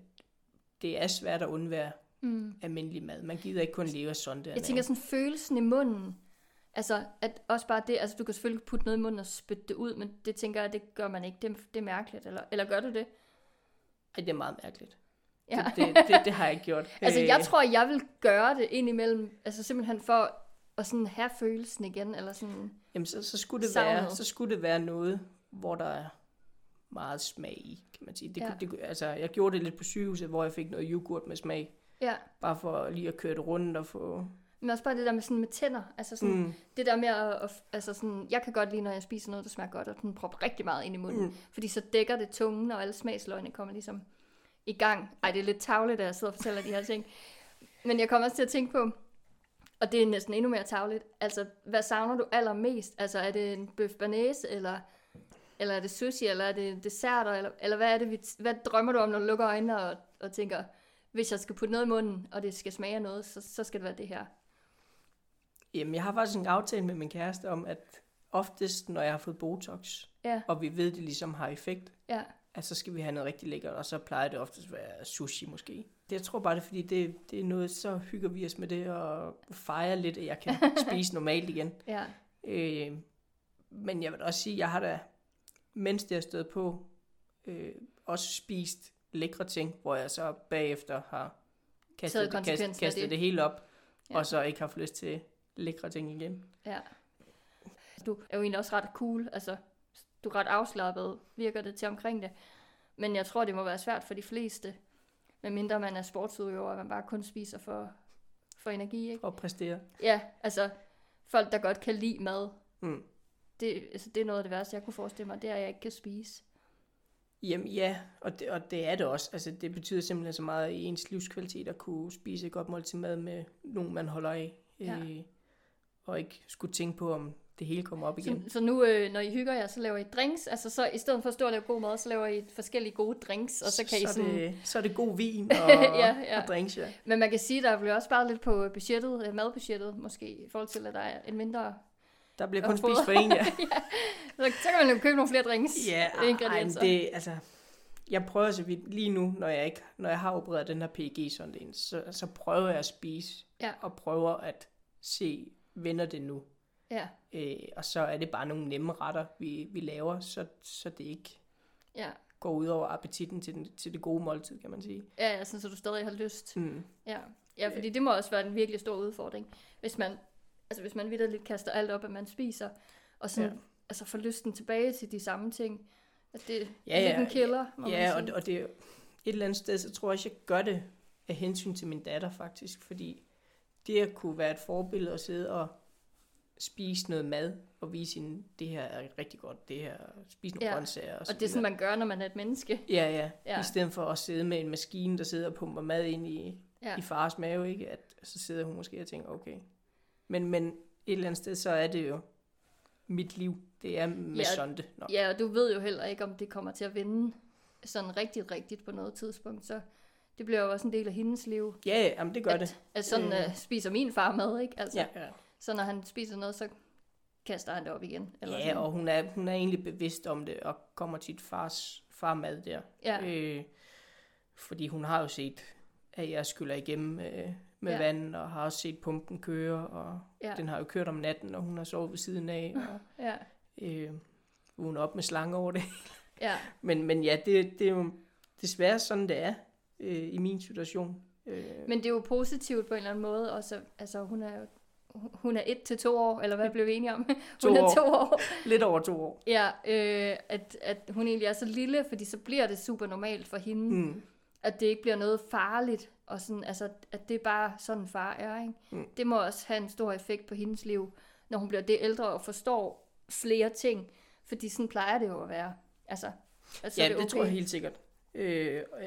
det er svært at undvære Mm. almindelig mad. Man gider ikke kun leve af sonde. Jeg tænker sådan følelsen i munden. Altså, at også bare det, altså du kan selvfølgelig putte noget i munden og spytte det ud, men det tænker jeg, det gør man ikke. Det, det er mærkeligt, eller, eller gør du det? Ej, det er meget mærkeligt. Ja. Det, det, det, det har jeg ikke gjort. altså, Øh, jeg tror, jeg vil gøre det indimellem, altså simpelthen for at sådan have følelsen igen, eller sådan, Jamen, så, så, skulle det savnet. være, så skulle det være noget, hvor der er meget smag i, kan man sige. Det, Ja. det, altså, jeg gjorde det lidt på sygehuset, hvor jeg fik noget yoghurt med smag. ja. Bare for lige at køre det rundt og få... Men også bare det der med sådan med tænder, altså sådan, mm. Det der med at, at, altså sådan, jeg kan godt lide, når jeg spiser noget, der smager godt, og den propper rigtig meget ind i munden, mm. fordi så dækker det tungen, og alle smagsløgene kommer ligesom i gang. Ej, det er lidt tavligt, at jeg sidder og fortæller de her ting. Men jeg kommer også til at tænke på, og det er næsten endnu mere tavligt, altså, hvad savner du allermest? Altså, er det en bøf banæse, eller, eller er det sushi, eller er det desserter, eller, eller hvad er det, vi, hvad drømmer du om, når du lukker øjnene og, og tænker, hvis jeg skal putte noget i munden, og det skal smage af noget, så, så skal det være det her. Jamen, jeg har faktisk en aftale med min kæreste om, at oftest, når jeg har fået Botox, Ja, og vi ved, at det ligesom har effekt, ja, at så skal vi have noget rigtig lækkert, og så plejer det oftest at være sushi måske. Det, jeg tror bare, det er fordi, det, det er noget, så hygger vi os med det, og fejrer lidt, at jeg kan spise normalt igen. ja, Øh, men jeg vil også sige, at jeg har da, mens det har stået på, øh, også spist lækre ting, hvor jeg så bagefter har kastet, det, kastet, kastet det. det. hele op, Ja. ja. og så ikke haft lyst til lækre ting igen. ja. Du er jo egentlig også ret cool, altså, du er ret afslappet, virker det til omkring det. Men jeg tror, det må være svært for de fleste, medmindre man er sportsudøver, og man bare kun spiser for, for energi, ikke? Og præstere. Ja, altså, folk, der godt kan lide mad, Mm. Det, altså, det er noget af det værste, jeg kunne forestille mig, det er, at jeg ikke kan spise. Jamen ja, og det, og det er det også. Altså, det betyder simpelthen så meget i ens livskvalitet at kunne spise et godt måltid mad med nogen, man holder af. Ja. Øh, og ikke skulle tænke på, om det hele kommer op igen. Så, så nu, øh, når I hygger jer, så laver I drinks, altså så i stedet for at stå og lave god mad, så laver I forskellige gode drinks, og så kan I så, sådan... er det, så er det god vin og, Ja, ja. og drinks, ja. Men man kan sige, der bliver også sparet lidt på budgettet, øh, madbudgettet måske, i forhold til, at der er en mindre... Der bliver kun spist for en, ja. Så, så kan man jo købe nogle flere drinks. Ja, ej, det, altså, jeg prøver så vidt, lige nu, når jeg, ikke, når jeg har opereret den her pg ind, så, så prøver jeg at spise, Ja. og prøver at se, vender det nu. Ja, Øh, og så er det bare nogle nemme retter, vi, vi laver, så, så det ikke ja. går ud over appetitten til, den, til det gode måltid, kan man sige. Ja, ja, sådan, så du stadig har lyst. Mm. Ja. ja, fordi det må også være en virkelig stor udfordring, hvis man, altså hvis man vidderligt kaster alt op, at man spiser, og sådan, ja. Altså får lysten tilbage til de samme ting. At det er Ja, lidt ja, en killer, må Ja, man og, sige. det- og det er et eller andet sted, så tror jeg også, jeg gør det af hensyn til min datter faktisk, fordi det at kunne være et forbillede og sidde og spise noget mad og vise hende, det her er rigtig godt, det her, spise nogle Ja, grøntsager og, Og det er sådan, man gør, når man er et menneske. Ja, ja, Ja. I stedet for at sidde med en maskine, der sidder og pumper mad ind i, ja. i fars mave, ikke? At, så sidder hun måske og tænker, okay. Men, men et eller andet sted, så er det jo mit liv. Det er med Ja, ja. sonde. Nå. Ja, og du ved jo heller ikke, om det kommer til at vinde sådan rigtig rigtigt på noget tidspunkt, så det bliver jo også en del af hendes liv. Ja, ja, jamen, det gør at, det. At sådan Øh. uh, spiser min far mad, ikke? Altså, Ja, ja. Så når han spiser noget, så kaster han det op igen. Eller Ja, sådan. og hun er, hun er egentlig bevidst om det, og kommer til fars farmad der. Ja. Øh, fordi hun har jo set, at jeg skyller igennem øh, med Ja. vand, og har også set pumpen køre, og Ja. den har jo kørt om natten, og hun har sovet ved siden af, og Ja, øh, hun er op med slange over det. ja. Men, men ja, det, det er jo desværre sådan, det er øh, i min situation. Øh, Men det er jo positivt på en eller anden måde. Også, altså, hun er jo hun er et til to år, eller hvad blev vi enige om? To hun er år. to år. Lidt over to år. Ja, øh, at, at hun egentlig er så lille, fordi så bliver det super normalt for hende. Mm. at det ikke bliver noget farligt, og sådan, altså, at det er bare sådan far er. Ikke? Mm. Det må også have en stor effekt på hendes liv, når hun bliver det ældre og forstår flere ting, fordi sådan plejer det jo at være. Altså, altså Ja, det, det, det tror jeg helt sikkert. Øh, og,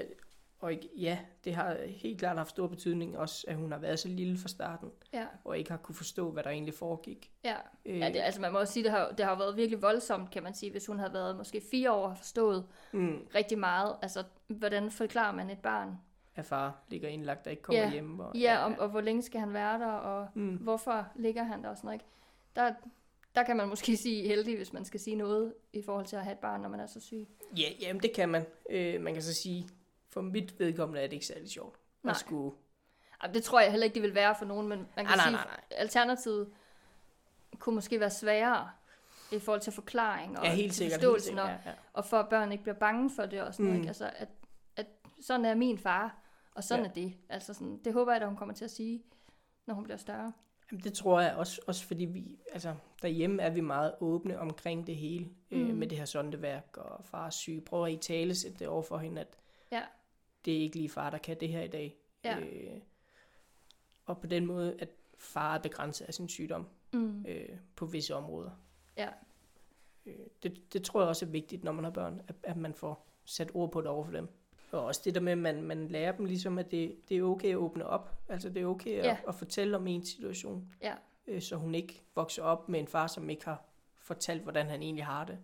og ja, det har helt klart haft stor betydning også, at hun har været så lille fra starten, Ja, og ikke har kunne forstå, hvad der egentlig foregik. ja. Øh, ja det, altså man må også sige, det har, det har været virkelig voldsomt, kan man sige, hvis hun havde været måske fire år og har forstået mm, rigtig meget. Altså, hvordan forklarer man et barn? At far ligger indlagt og ikke kommer Ja. hjem. Og, Ja, og, og hvor længe skal han være der, og Mm. hvorfor ligger han der og sådan noget. Ikke? Der, der kan man måske sige heldig, hvis man skal sige noget i forhold til at have et barn, når man er så syg. Ja, jamen det kan man. Øh, man kan så sige, for mit vedkommende er det ikke særlig sjovt. Nej. At skulle... Jamen, det tror jeg heller ikke, det vil være for nogen, men man kan Ah, nej, sige, nej, nej. alternativet kunne måske være sværere i forhold til forklaring og Ja, helt sikkert. Helt forståelsen, sikkert og, ja, ja. og for at børn ikke bliver bange for det og sådan noget. Mm. Ikke? Altså, at, at sådan er min far, og sådan Ja. er det. Altså sådan, det håber jeg, at hun kommer til at sige, når hun bliver større. Jamen, det tror jeg også, også fordi vi, altså derhjemme er vi meget åbne omkring det hele, mm. øh, Mm. med det her sondeværk og fars syge. Prøver at i tale sætte det over for hende, at Ja. det er ikke lige far, der kan det her i dag. Ja. Øh, og på den måde, at far er begrænset af sin sygdom Mm. øh, på visse områder. Ja. Øh, det, det tror jeg også er vigtigt, når man har børn, at, at man får sat ord på det over for dem. Og også det der med, at man, man lærer dem ligesom, at det, det er okay at åbne op. Altså det er okay at, Ja. at fortælle om en situation. Ja. Øh, så hun ikke vokser op med en far, som ikke har fortalt, hvordan han egentlig har det.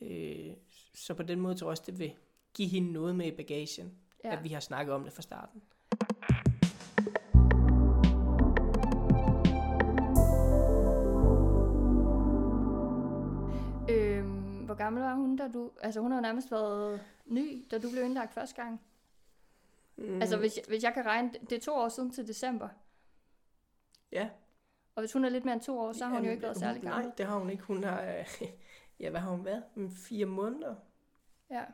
Øh, så på den måde tror jeg også, det vil give hende noget med i bagagen, ja. At vi har snakket om det fra starten. Gammel var hun, da du... Altså, hun har jo nærmest været ny, da du blev indlagt første gang. Mm. Altså, hvis hvis jeg kan regne... Det er to år siden til december. Ja. Og hvis hun er lidt mere end to år, så har hun jo Jamen, ikke været hun- særlig gammel. Nej, det har hun ikke. Hun har, øh, ja, hvad har hun været? Mm, Fire måneder? Ja.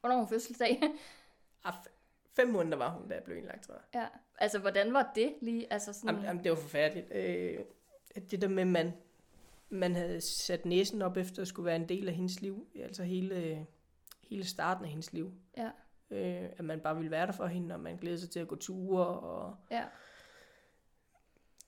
Hvornår har hun fødselsdag? Ah, fem måneder var hun, da jeg blev indlagt, tror jeg. ja. Altså, hvordan var det lige? Altså, sådan... Jamen, jamen, det var forfærdeligt. Øh, det der med, man, man havde sat næsen op efter at skulle være en del af hendes liv, altså hele, hele starten af hendes liv. Ja. Øh, at man bare ville være der for hende, og man glædede sig til at gå ture, og Ja.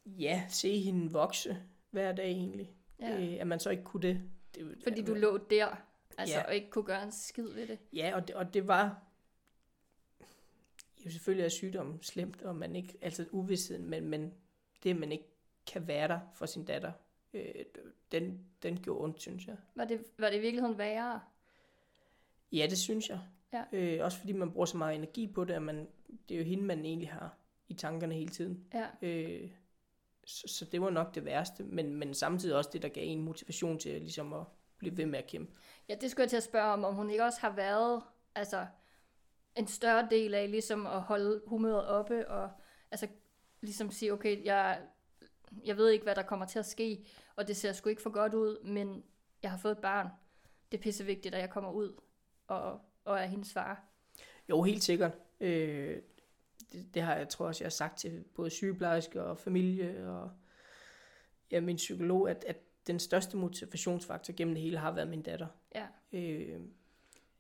ja, se hende vokse hver dag egentlig. ja. Øh, at man så ikke kunne det. det Fordi du lå der, altså, Ja. og ikke kunne gøre en skid ved det. Ja, og det, og det var jo selvfølgelig er sygdommen slemt, og man ikke, altså uvidstheden, men, men det, man ikke kan være der for sin datter, øh, den, den gjorde ondt, synes jeg. Var det, var det i virkeligheden værre? Ja, det synes jeg. Ja. Øh, også fordi man bruger så meget energi på det, at man, det er jo hende, man egentlig har i tankerne hele tiden. Ja. Øh, så, så det var nok det værste, men, men samtidig også det, der gav en motivation til ligesom at blive ved med at kæmpe. Ja, det skulle jeg til at spørge om, om hun ikke også har været altså, en større del af ligesom at holde humøret oppe, og altså, ligesom sige, okay, jeg, jeg ved ikke, hvad der kommer til at ske, og det ser sgu ikke for godt ud, men jeg har fået et barn. Det er pisse vigtigt, at jeg kommer ud og, og er hendes far. Jo, helt sikkert. Øh, det, det har jeg tror også, jeg har sagt til både sygeplejersker og familie og ja, min psykolog, at, at den største motivationsfaktor gennem det hele har været min datter. Ja. Øh,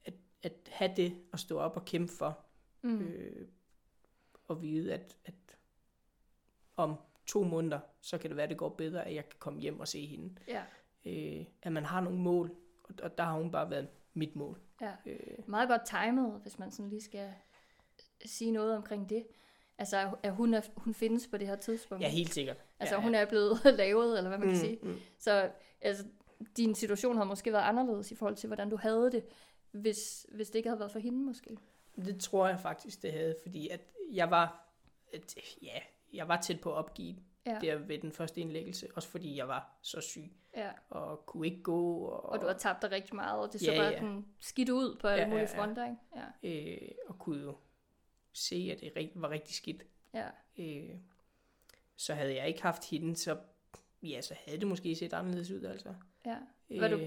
at, at have det at stå op og kæmpe for, Mm. øh, og vide, at, at om to måneder, så kan det være, det går bedre, at jeg kan komme hjem og se hende. Ja. Øh, at man har nogle mål, og, og der har hun bare været mit mål. ja. Øh, Meget godt timet, hvis man sådan lige skal sige noget omkring det. Altså, at hun, er, hun findes på det her tidspunkt. ja, helt sikkert. Altså, ja, hun er blevet lavet, eller hvad man kan sige. mm. Så altså, din situation har måske været anderledes i forhold til, hvordan du havde det, hvis, hvis det ikke havde været for hende måske. Det tror jeg faktisk, det havde, fordi at jeg var, at, ja, jeg var tæt på at opgive Ja. der ved den første indlæggelse, også fordi jeg var så syg Ja. og kunne ikke gå. Og, Og du har tabt dig rigtig meget, og det så Ja, bare ja. sådan skidt ud på alle Ja, mulige fronter, ikke? Ja. øh, og kunne jo se, at det var rigtig skidt. ja. Øh, så havde jeg ikke haft hende, så, ja, så havde det måske set anderledes ud, altså. ja. Var du, Øh.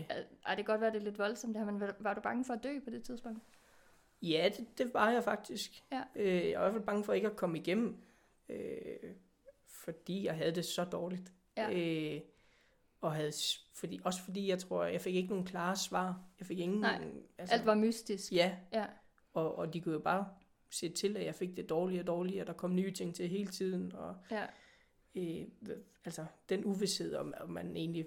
ej, det kan godt være, det er lidt voldsomt det her, men var, var du bange for at dø på det tidspunkt? Ja, det, det var jeg faktisk. Ja. Øh, jeg var i hvert fald bange for ikke at komme igennem. Øh, fordi jeg havde det så dårligt. Ja. Øh, og havde, fordi, også fordi jeg tror, jeg fik ikke nogen klare svar. Jeg fik ingen... Nej, altså, Alt var mystisk. Ja, Ja. og, og de kunne jo bare se til, at jeg fik det dårligere og dårligere, og der kom nye ting til hele tiden, og ja. øh, altså den uvidshed, om, om man egentlig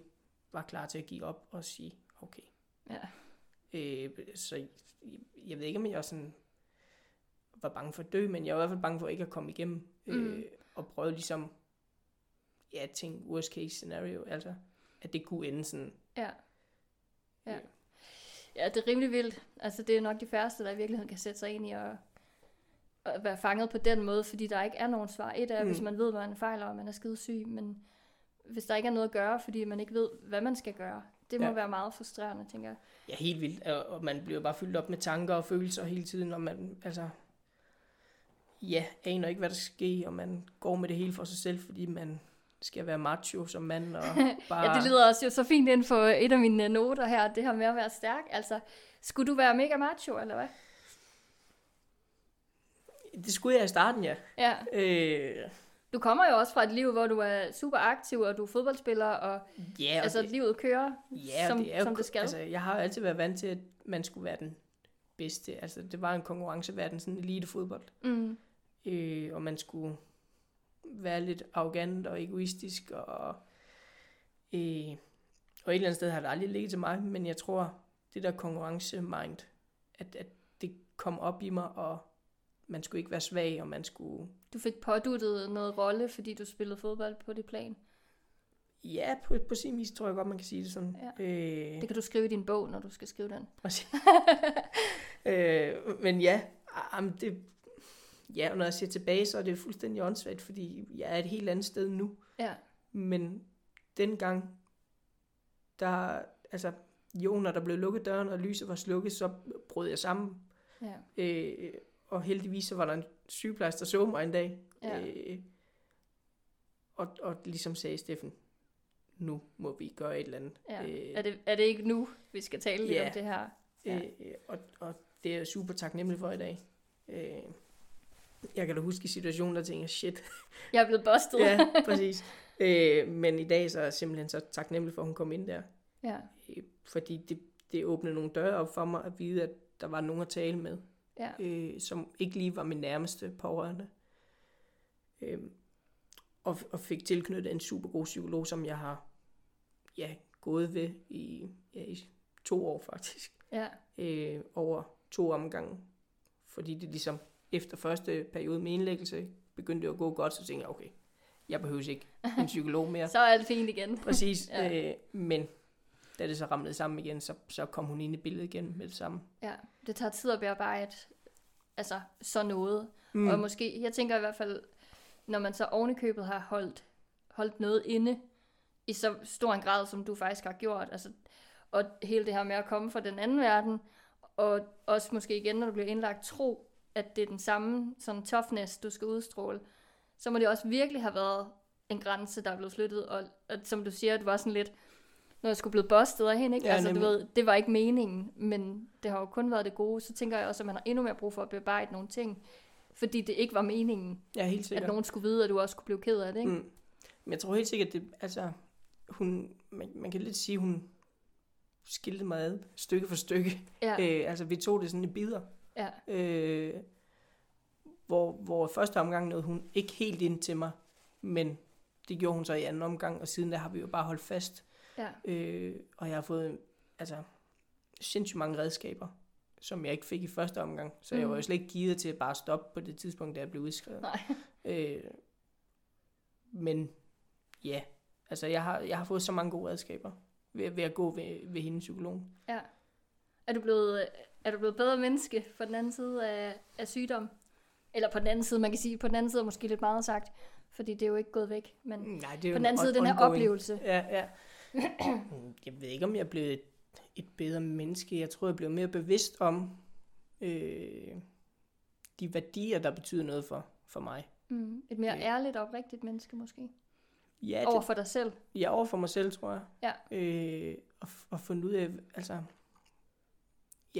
var klar til at give op og sige, okay. Ja. Øh, så jeg, jeg ved ikke, om jeg sådan var bange for at dø, men jeg var i hvert fald bange for ikke at komme igennem, øh, Mm. og prøve ligesom, ja, ting, worst case scenario, altså, at det kunne ende sådan. Ja. Ja. Øh. Ja, det er rimelig vildt. Altså, det er nok de færreste, der i virkeligheden kan sætte sig ind i at, at være fanget på den måde, fordi der ikke er nogen svar. Et er, mm. Hvis man ved, hvad man fejler, og man er skidesyg, men hvis der ikke er noget at gøre, fordi man ikke ved, hvad man skal gøre, det må Ja. være meget frustrerende, tænker jeg. Ja, helt vildt, og, og man bliver bare fyldt op med tanker og følelser hele tiden, og man, altså, ja, aner ikke, hvad der skal ske, og man går med det hele for sig selv, fordi man skal være macho som mand, og bare... Ja, det lyder også jo så fint ind på et af mine noter her, det her med at være stærk. Altså, skulle du være mega macho, eller hvad? Det skulle jeg i starten, ja. Ja. Øh, Du kommer jo også fra et liv, hvor du er super aktiv, og du er fodboldspiller, og ja, og altså, det, livet kører, ja, som, det er jo, som det skal. Altså, jeg har jo altid været vant til, at man skulle være den bedste. Altså, det var en konkurrenceverden, sådan elite fodbold. mm. Øh, og man skulle være lidt arrogant og egoistisk, og, øh, og et eller andet sted har det aldrig ligget til mig, men jeg tror, det der konkurrencemind, at, at det kom op i mig, og man skulle ikke være svag, og man skulle, Du fik påduttet noget rolle, fordi du spillede fodbold på det plan. ja, på, på sin vis tror jeg godt, man kan sige det sådan. Ja. Øh, Det kan du skrive i din bog, når du skal skrive den. Præcis. øh, men ja, am, det, ja, og når jeg ser tilbage, så er det fuldstændig åndssvagt, fordi jeg er et helt andet sted nu. Ja, Men dengang, der, altså, jo, når der blev lukket døren, og lyset var slukket, så brød jeg sammen. ja, Øh, og heldigvis så var der en sygeplejerske, der så mig en dag. Ja. Øh, og, og ligesom sagde Steffen, nu må vi gøre et eller andet. ja. Øh, Er, det, er det ikke nu, vi skal tale lidt Ja. om det her? Ja. Øh, og, og det er jeg super taknemmelig for i dag. Øh, jeg kan da huske i situationen, der tænker, shit. Jeg er blevet bustet. ja, præcis. Øh, men i dag så er jeg simpelthen så taknemmelig for, at hun kom ind der. ja. Øh, fordi det, det åbnede nogle døre op for mig at vide, at der var nogen at tale med, ja. øh, som ikke lige var min nærmeste pårørende. Øh, og, og fik tilknyttet en super god psykolog, som jeg har ja, gået ved i, ja, i to år faktisk. ja. øh, over to omgange. Fordi det ligesom efter første periode med indlæggelse begyndte det at gå godt, så tænkte jeg, okay, jeg behøver ikke en psykolog mere. Så er alt fint igen. Præcis. Ja. øh, men da det så ramlede sammen igen, så, så kom hun ind i billedet igen med det samme. Ja, det tager tid at bearbejde altså, så noget. Mm. Og måske, jeg tænker i hvert fald, når man så ovenikøbet har holdt, holdt noget inde, i så stor en grad, som du faktisk har gjort, altså, og hele det her med at komme fra den anden verden, og også måske igen, når du bliver indlagt, tro, at det er den samme sådan toughness, du skal udstråle, så må det også virkelig have været en grænse, der er blevet flyttet, og, og som du siger, det var sådan lidt, når jeg skulle blive bustet af hende, ikke? Ja, altså, du ved, det var ikke meningen, men det har jo kun været det gode, så tænker jeg også, at man har endnu mere brug for at bearbejde nogle ting, fordi det ikke var meningen, Ja, helt at sikkert. nogen skulle vide, at du også skulle blive ked af det, ikke? Mm. Men jeg tror helt sikkert, det, altså, hun, man, man kan lidt sige, hun skilte mig ad, stykke for stykke. Ja, Øh, altså, vi tog det sådan i bidder. Ja, Øh, hvor, hvor første omgang nåede hun ikke helt ind til mig, men det gjorde hun så i anden omgang, og siden der har vi jo bare holdt fast. ja, Øh, og jeg har fået altså, sindssygt mange redskaber, som jeg ikke fik i første omgang. Så mm. jeg var jo Mhm. slet ikke givet til at bare stoppe på det tidspunkt, da jeg blev udskrevet. nej, Øh, men ja, altså jeg har, jeg har fået så mange gode redskaber ved, ved at gå ved, ved hende psykologen. ja. Er du blevet, er du blevet bedre menneske på den anden side af, af sygdom? Eller på den anden side, man kan sige, på den anden side er måske lidt meget sagt, fordi det er jo ikke gået væk, men Nej, det er på den en anden side, den her oplevelse. Ja, ja. jeg ved ikke, om jeg er blevet et, et bedre menneske. Jeg tror, jeg blev mere bevidst om øh, de værdier, der betyder noget for, for mig. Mm, et mere Ja. ærligt og oprigtigt menneske måske. Ja, Over det, for dig selv. ja, over for mig selv, tror jeg. Ja. Øh, og, og fundet ud af, altså...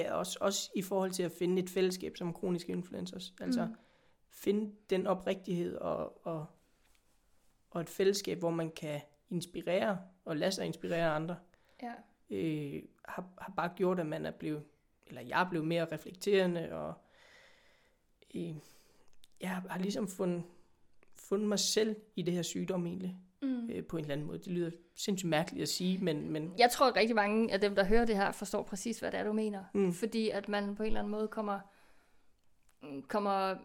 Ja, også, også i forhold til at finde et fællesskab som kroniske influencers. Altså, Mm. finde den oprigtighed og, og og et fællesskab, hvor man kan inspirere og lade sig inspirere andre, Ja. øh, har, har bare gjort, at man er blevet, eller jeg er blevet mere reflekterende, og øh, jeg har, har ligesom fundet, fundet mig selv i det her sygdom egentlig, Mm. øh, på en eller anden måde. Det lyder sindssygt mærkeligt at sige, men, men Jeg tror, at rigtig mange af dem, der hører det her, forstår præcis, hvad det er, du mener. Mm. Fordi at man på en eller anden måde kommer, kommer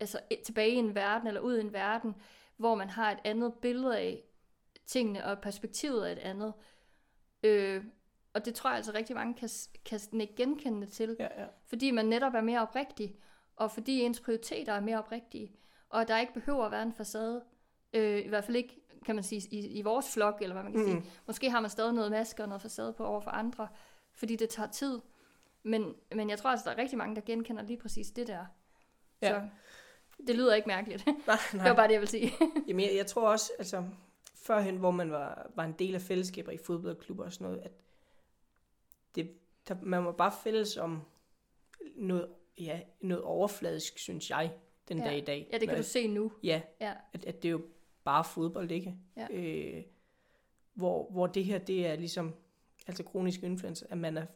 altså, tilbage i en verden, eller ud i en verden, hvor man har et andet billede af tingene, og perspektivet er et andet. Øh, og det tror jeg altså rigtig mange kan, kan ikke genkende til. ja, ja. Fordi man netop er mere oprigtig, og fordi ens prioriteter er mere oprigtige, og der ikke behøver at være en facade. Øh, I hvert fald ikke, kan man sige, i, i vores flok, eller hvad man kan mm. sige. Måske har man stadig noget maske og noget facade på over for andre, fordi det tager tid. Men, men jeg tror altså, der er rigtig mange, der genkender lige præcis det der. Ja. Så det lyder ikke mærkeligt. Nej, det nej. var bare det, jeg vil sige. Jamen, jeg, jeg tror også, altså, førhen, hvor man var, var en del af fællesskaber i fodboldklubber og sådan noget, at det, der, man var bare fælles om noget, ja, noget overfladisk, synes jeg, den Ja. dag i dag. ja, det kan Men- du se nu. Ja, Ja, at, at det er jo bare fodbold, ikke? Ja. Øh, hvor, hvor det her, det er ligesom, altså kronisk influenza, at man er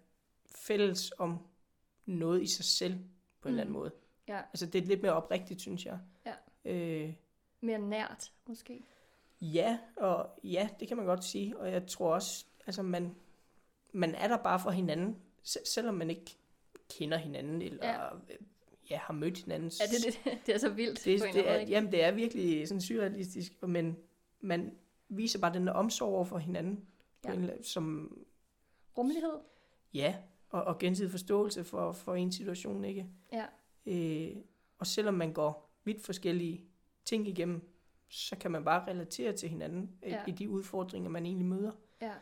fælles om noget i sig selv, på en eller anden Mm. måde. ja. Altså, det er lidt mere oprigtigt, synes jeg. Ja. Øh, Mere nært, måske. Ja, og ja, det kan man godt sige. Og jeg tror også, altså man, man er der bare for hinanden, se- selvom man ikke kender hinanden, eller Ja. Ja. har mødt hinanden. Ja, det, det, det er så vildt det, på en det måde, er, ikke? jamen, det er virkelig sådan surrealistisk, men man viser bare den der omsorg over for hinanden, Ja. en, som, Rummelighed. ja, og, og gensidig forståelse for, for en situation, ikke? Ja. Øh, og selvom man går vidt forskellige ting igennem, så kan man bare relatere til hinanden Ja. ja. i de udfordringer, man egentlig møder. Ja.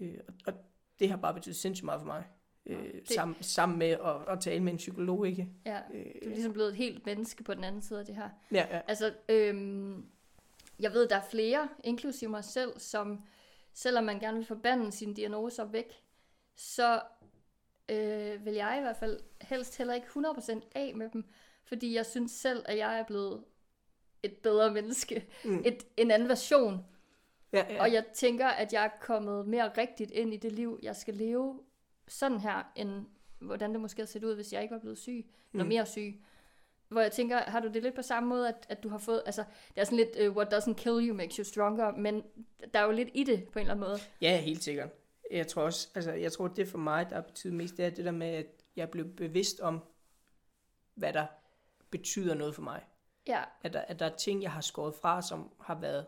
Øh, og, og det har bare betydet sindssygt meget for mig. Øh, det- sammen, sammen med at, at tale med en psykolog, ikke? ja. Øh, Du er ligesom blevet et helt menneske på den anden side af det her. ja, ja. Altså, øhm, jeg ved, der er flere, inklusive mig selv, som selvom man gerne vil forbande sine diagnoser væk, så øh, vil jeg i hvert fald helst heller ikke 100% af med dem, fordi jeg synes selv, at jeg er blevet et bedre menneske, Mm. et, en anden version, ja, ja. og jeg tænker, at jeg er kommet mere rigtigt ind i det liv, jeg skal leve sådan her, end hvordan det måske havde set ud, hvis jeg ikke var blevet syg, eller Mm. mere syg. Hvor jeg tænker, har du det lidt på samme måde, at, at du har fået, altså, det er sådan lidt, uh, what doesn't kill you makes you stronger, men der er jo lidt i det, på en eller anden måde. ja, helt sikkert. Jeg tror også, altså, jeg tror, det for mig, der har betydet mest, det er det der med, at jeg blev bevidst om, hvad der betyder noget for mig. Ja, At der, at der er ting, jeg har skåret fra, som har været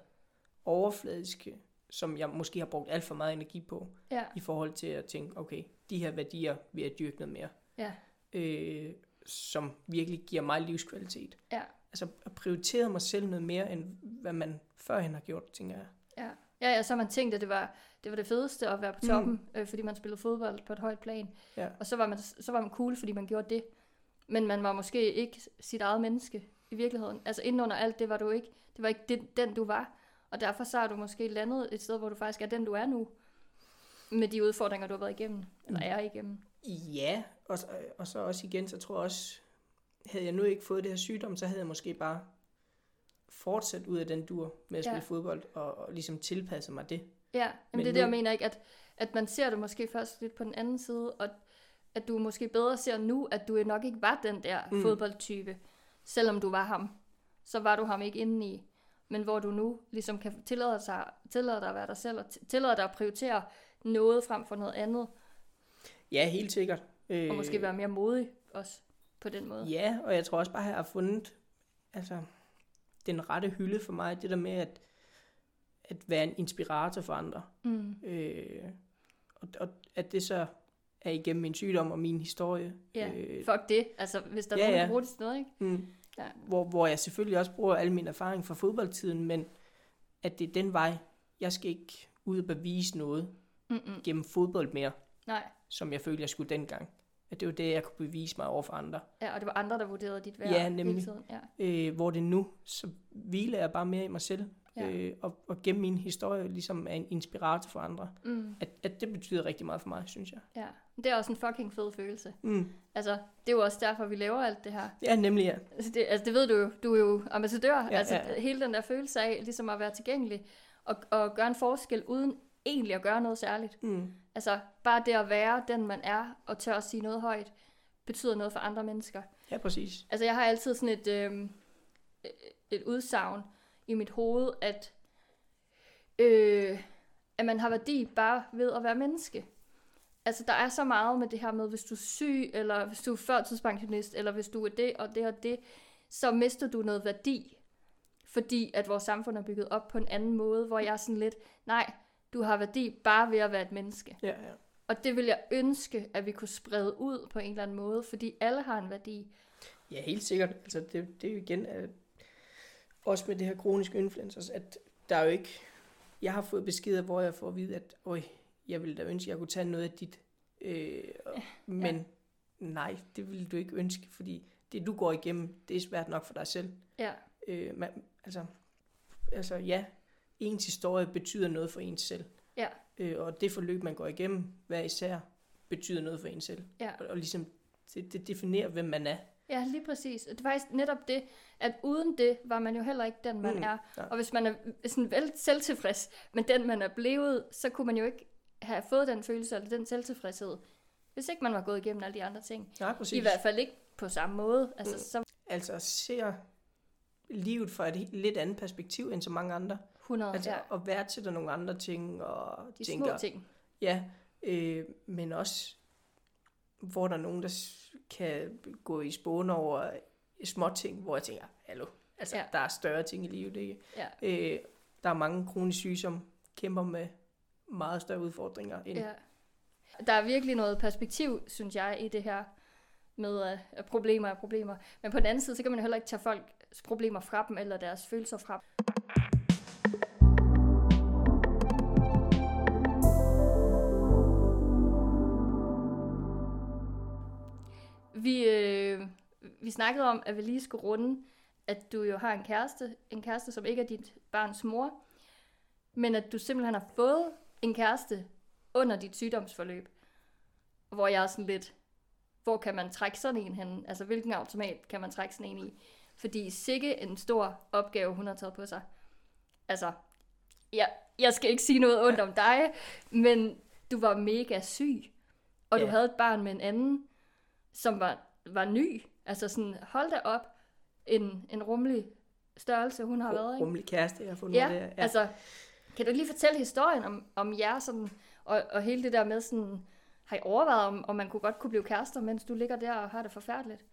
overfladiske, som jeg måske har brugt alt for meget energi på, ja, i forhold til at tænke, okay, de her værdier vil jeg dyrke noget mere. ja, øh, som virkelig giver mig livskvalitet. ja, Altså at prioritere mig selv noget mere, end hvad man førhen har gjort, tænker jeg. ja. Ja, ja, så har man tænkt, at det var det, var det fedeste at være på toppen, mm. øh, fordi man spillede fodbold på et højt plan. Ja. Og så var, man, så var man cool, fordi man gjorde det. Men man var måske ikke sit eget menneske i virkeligheden. Altså inden under alt, det var du ikke. Det var ikke det, den, du var. Og derfor så har du måske landet et sted, hvor du faktisk er den, du er nu. Med de udfordringer, du har været igennem. Eller er igennem. Ja, og, så- og så også igen, så tror jeg også, havde jeg nu ikke fået det her sygdom, så havde jeg måske bare fortsat ud af den dur med at Ja. spille fodbold, og, og ligesom tilpasse mig det. Ja, jamen Men det er det, jeg mener ikke, at, at man ser det måske først lidt på den anden side, og at du måske bedre ser nu, at du nok ikke var den der. Mm. fodboldtype, selvom du var ham. Så var du ham ikke indeni. Men hvor du nu ligesom kan tillade, sig, tillade dig at være dig selv, og tillade dig at prioritere noget frem for noget andet, Ja, helt sikkert. Øh, og måske være mere modig også på den måde. Ja, og jeg tror også bare, at jeg har fundet altså, den rette hylde for mig. Det der med at, at være en inspirator for andre. Mm. Øh, og, og at det så er igennem min sygdom og min historie. Ja, Øh, fuck det. Altså, hvis der er ja, nogen, der ja. bruger det til noget, ikke? mm, Ja. hvor, hvor jeg selvfølgelig også bruger al min erfaring fra fodboldtiden, men at det er den vej, jeg skal ikke ud og bevise noget Mm-mm. gennem fodbold mere, Nej. som jeg følte, jeg skulle dengang. At det var det, jeg kunne bevise mig over for andre. Ja, og det var andre, der vurderede dit værd Ja, hele nemlig. tiden. Ja. Øh, hvor det nu, så hviler jeg bare mere i mig selv. Ja. øh, og, og gennem min historie ligesom er en inspirator for andre. Mm. At, at det betyder rigtig meget for mig, synes jeg. Ja. Det er også en fucking fed følelse. Mm. Altså, det er jo også derfor, vi laver alt det her. Ja, nemlig ja. Altså det, altså det ved du jo, du er jo ambassadør, ja, altså ja, ja. hele den der følelse af ligesom at være tilgængelig og, og gøre en forskel uden egentlig at gøre noget særligt. Mm. Altså bare det at være den man er og tør at sige noget højt, betyder noget for andre mennesker. Ja, præcis. Altså jeg har altid sådan et, øh, et udsagn i mit hoved, at, øh, at man har værdi bare ved at være menneske. Altså der er så meget med det her med, hvis du er syg, eller hvis du er førtidspensionist, eller hvis du er det og det og det, så mister du noget værdi. Fordi at vores samfund er bygget op på en anden måde, hvor jeg er sådan lidt, nej, du har værdi bare ved at være et menneske. Ja, ja. Og det vil jeg ønske, at vi kunne sprede ud på en eller anden måde, fordi alle har en værdi. Ja, helt sikkert. Altså, det, det er jo igen, at også med det her kroniske influencers, at der er jo ikke... Jeg har fået beskeder, hvor jeg får at vide, at Øj, jeg ville da ønske, at jeg kunne tage noget af dit. Øh, og- men ja. nej, det ville du ikke ønske, fordi det, du går igennem, det er svært nok for dig selv. Ja, Øh, man, altså, altså, ja, ens historie betyder noget for ens selv. ja, Øh, og det forløb, man går igennem, hver især, betyder noget for en selv. ja. Og, og ligesom, det, det definerer, hvem man er. Ja, lige præcis. Og det er faktisk netop det, at uden det var man jo heller ikke den, man Mm, er. ja. Og hvis man er sådan vel selvtilfreds med den, man er blevet, så kunne man jo ikke have fået den følelse eller den selvtilfredshed, hvis ikke man var gået igennem alle de andre ting. Ja, præcis. I hvert fald ikke på samme måde. Altså, Mm. så altså ser livet fra et lidt andet perspektiv end så mange andre. 100, Altså ja, at værdsætte nogle andre ting og de tænker, små ting. ja, øh, men også hvor der er nogen, der kan gå i spåne over små ting, hvor jeg tænker, hallo, altså Ja. der er større ting i livet, ikke? Ja. Øh, der er mange kronisk syge, som kæmper med meget større udfordringer end Ja. Der er virkelig noget perspektiv, synes jeg, i det her med at at problemer er problemer. Men på den anden side, så kan man heller ikke tage folks problemer fra dem, eller deres følelser fra dem. Vi snakkede om, at vi lige skulle runde, at du jo har en kæreste, en kæreste, som ikke er dit barns mor, men at du simpelthen har fået en kæreste under dit sygdomsforløb, hvor jeg er sådan lidt, hvor kan man trække sådan en hen? Altså, hvilken automat kan man trække sådan en i? Fordi sikke en stor opgave, hun har taget på sig. Altså, jeg, jeg skal ikke sige noget ondt om dig, men du var mega syg, og du Ja. havde et barn med en anden, som var, var ny. Altså sådan, hold da op, en, en rummelig størrelse, hun har været, ikke? rummelig kæreste, jeg har fundet Ja, af. ja, altså, kan du lige fortælle historien om, om jer sådan, og, og hele det der med sådan, har I overvejet, om, om man kunne godt kunne blive kærester, mens du ligger der og har det forfærdeligt?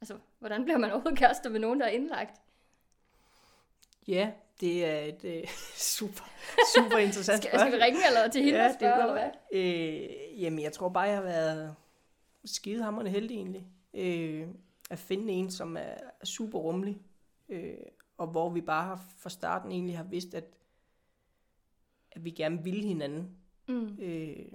Altså, hvordan bliver man overhovedet kærester med nogen, der er indlagt? Ja, det er et øh, super, super interessant Skal, skal vi ringe eller til hende ja, og det spørge, gør eller hvad? Øh, jamen, jeg tror bare, jeg har været skidehammerende heldig egentlig. Øh, at finde en, som er super rummelig. Øh, og hvor vi bare har fra starten egentlig har vidst, at, at vi gerne ville hinanden. Mm. Øh,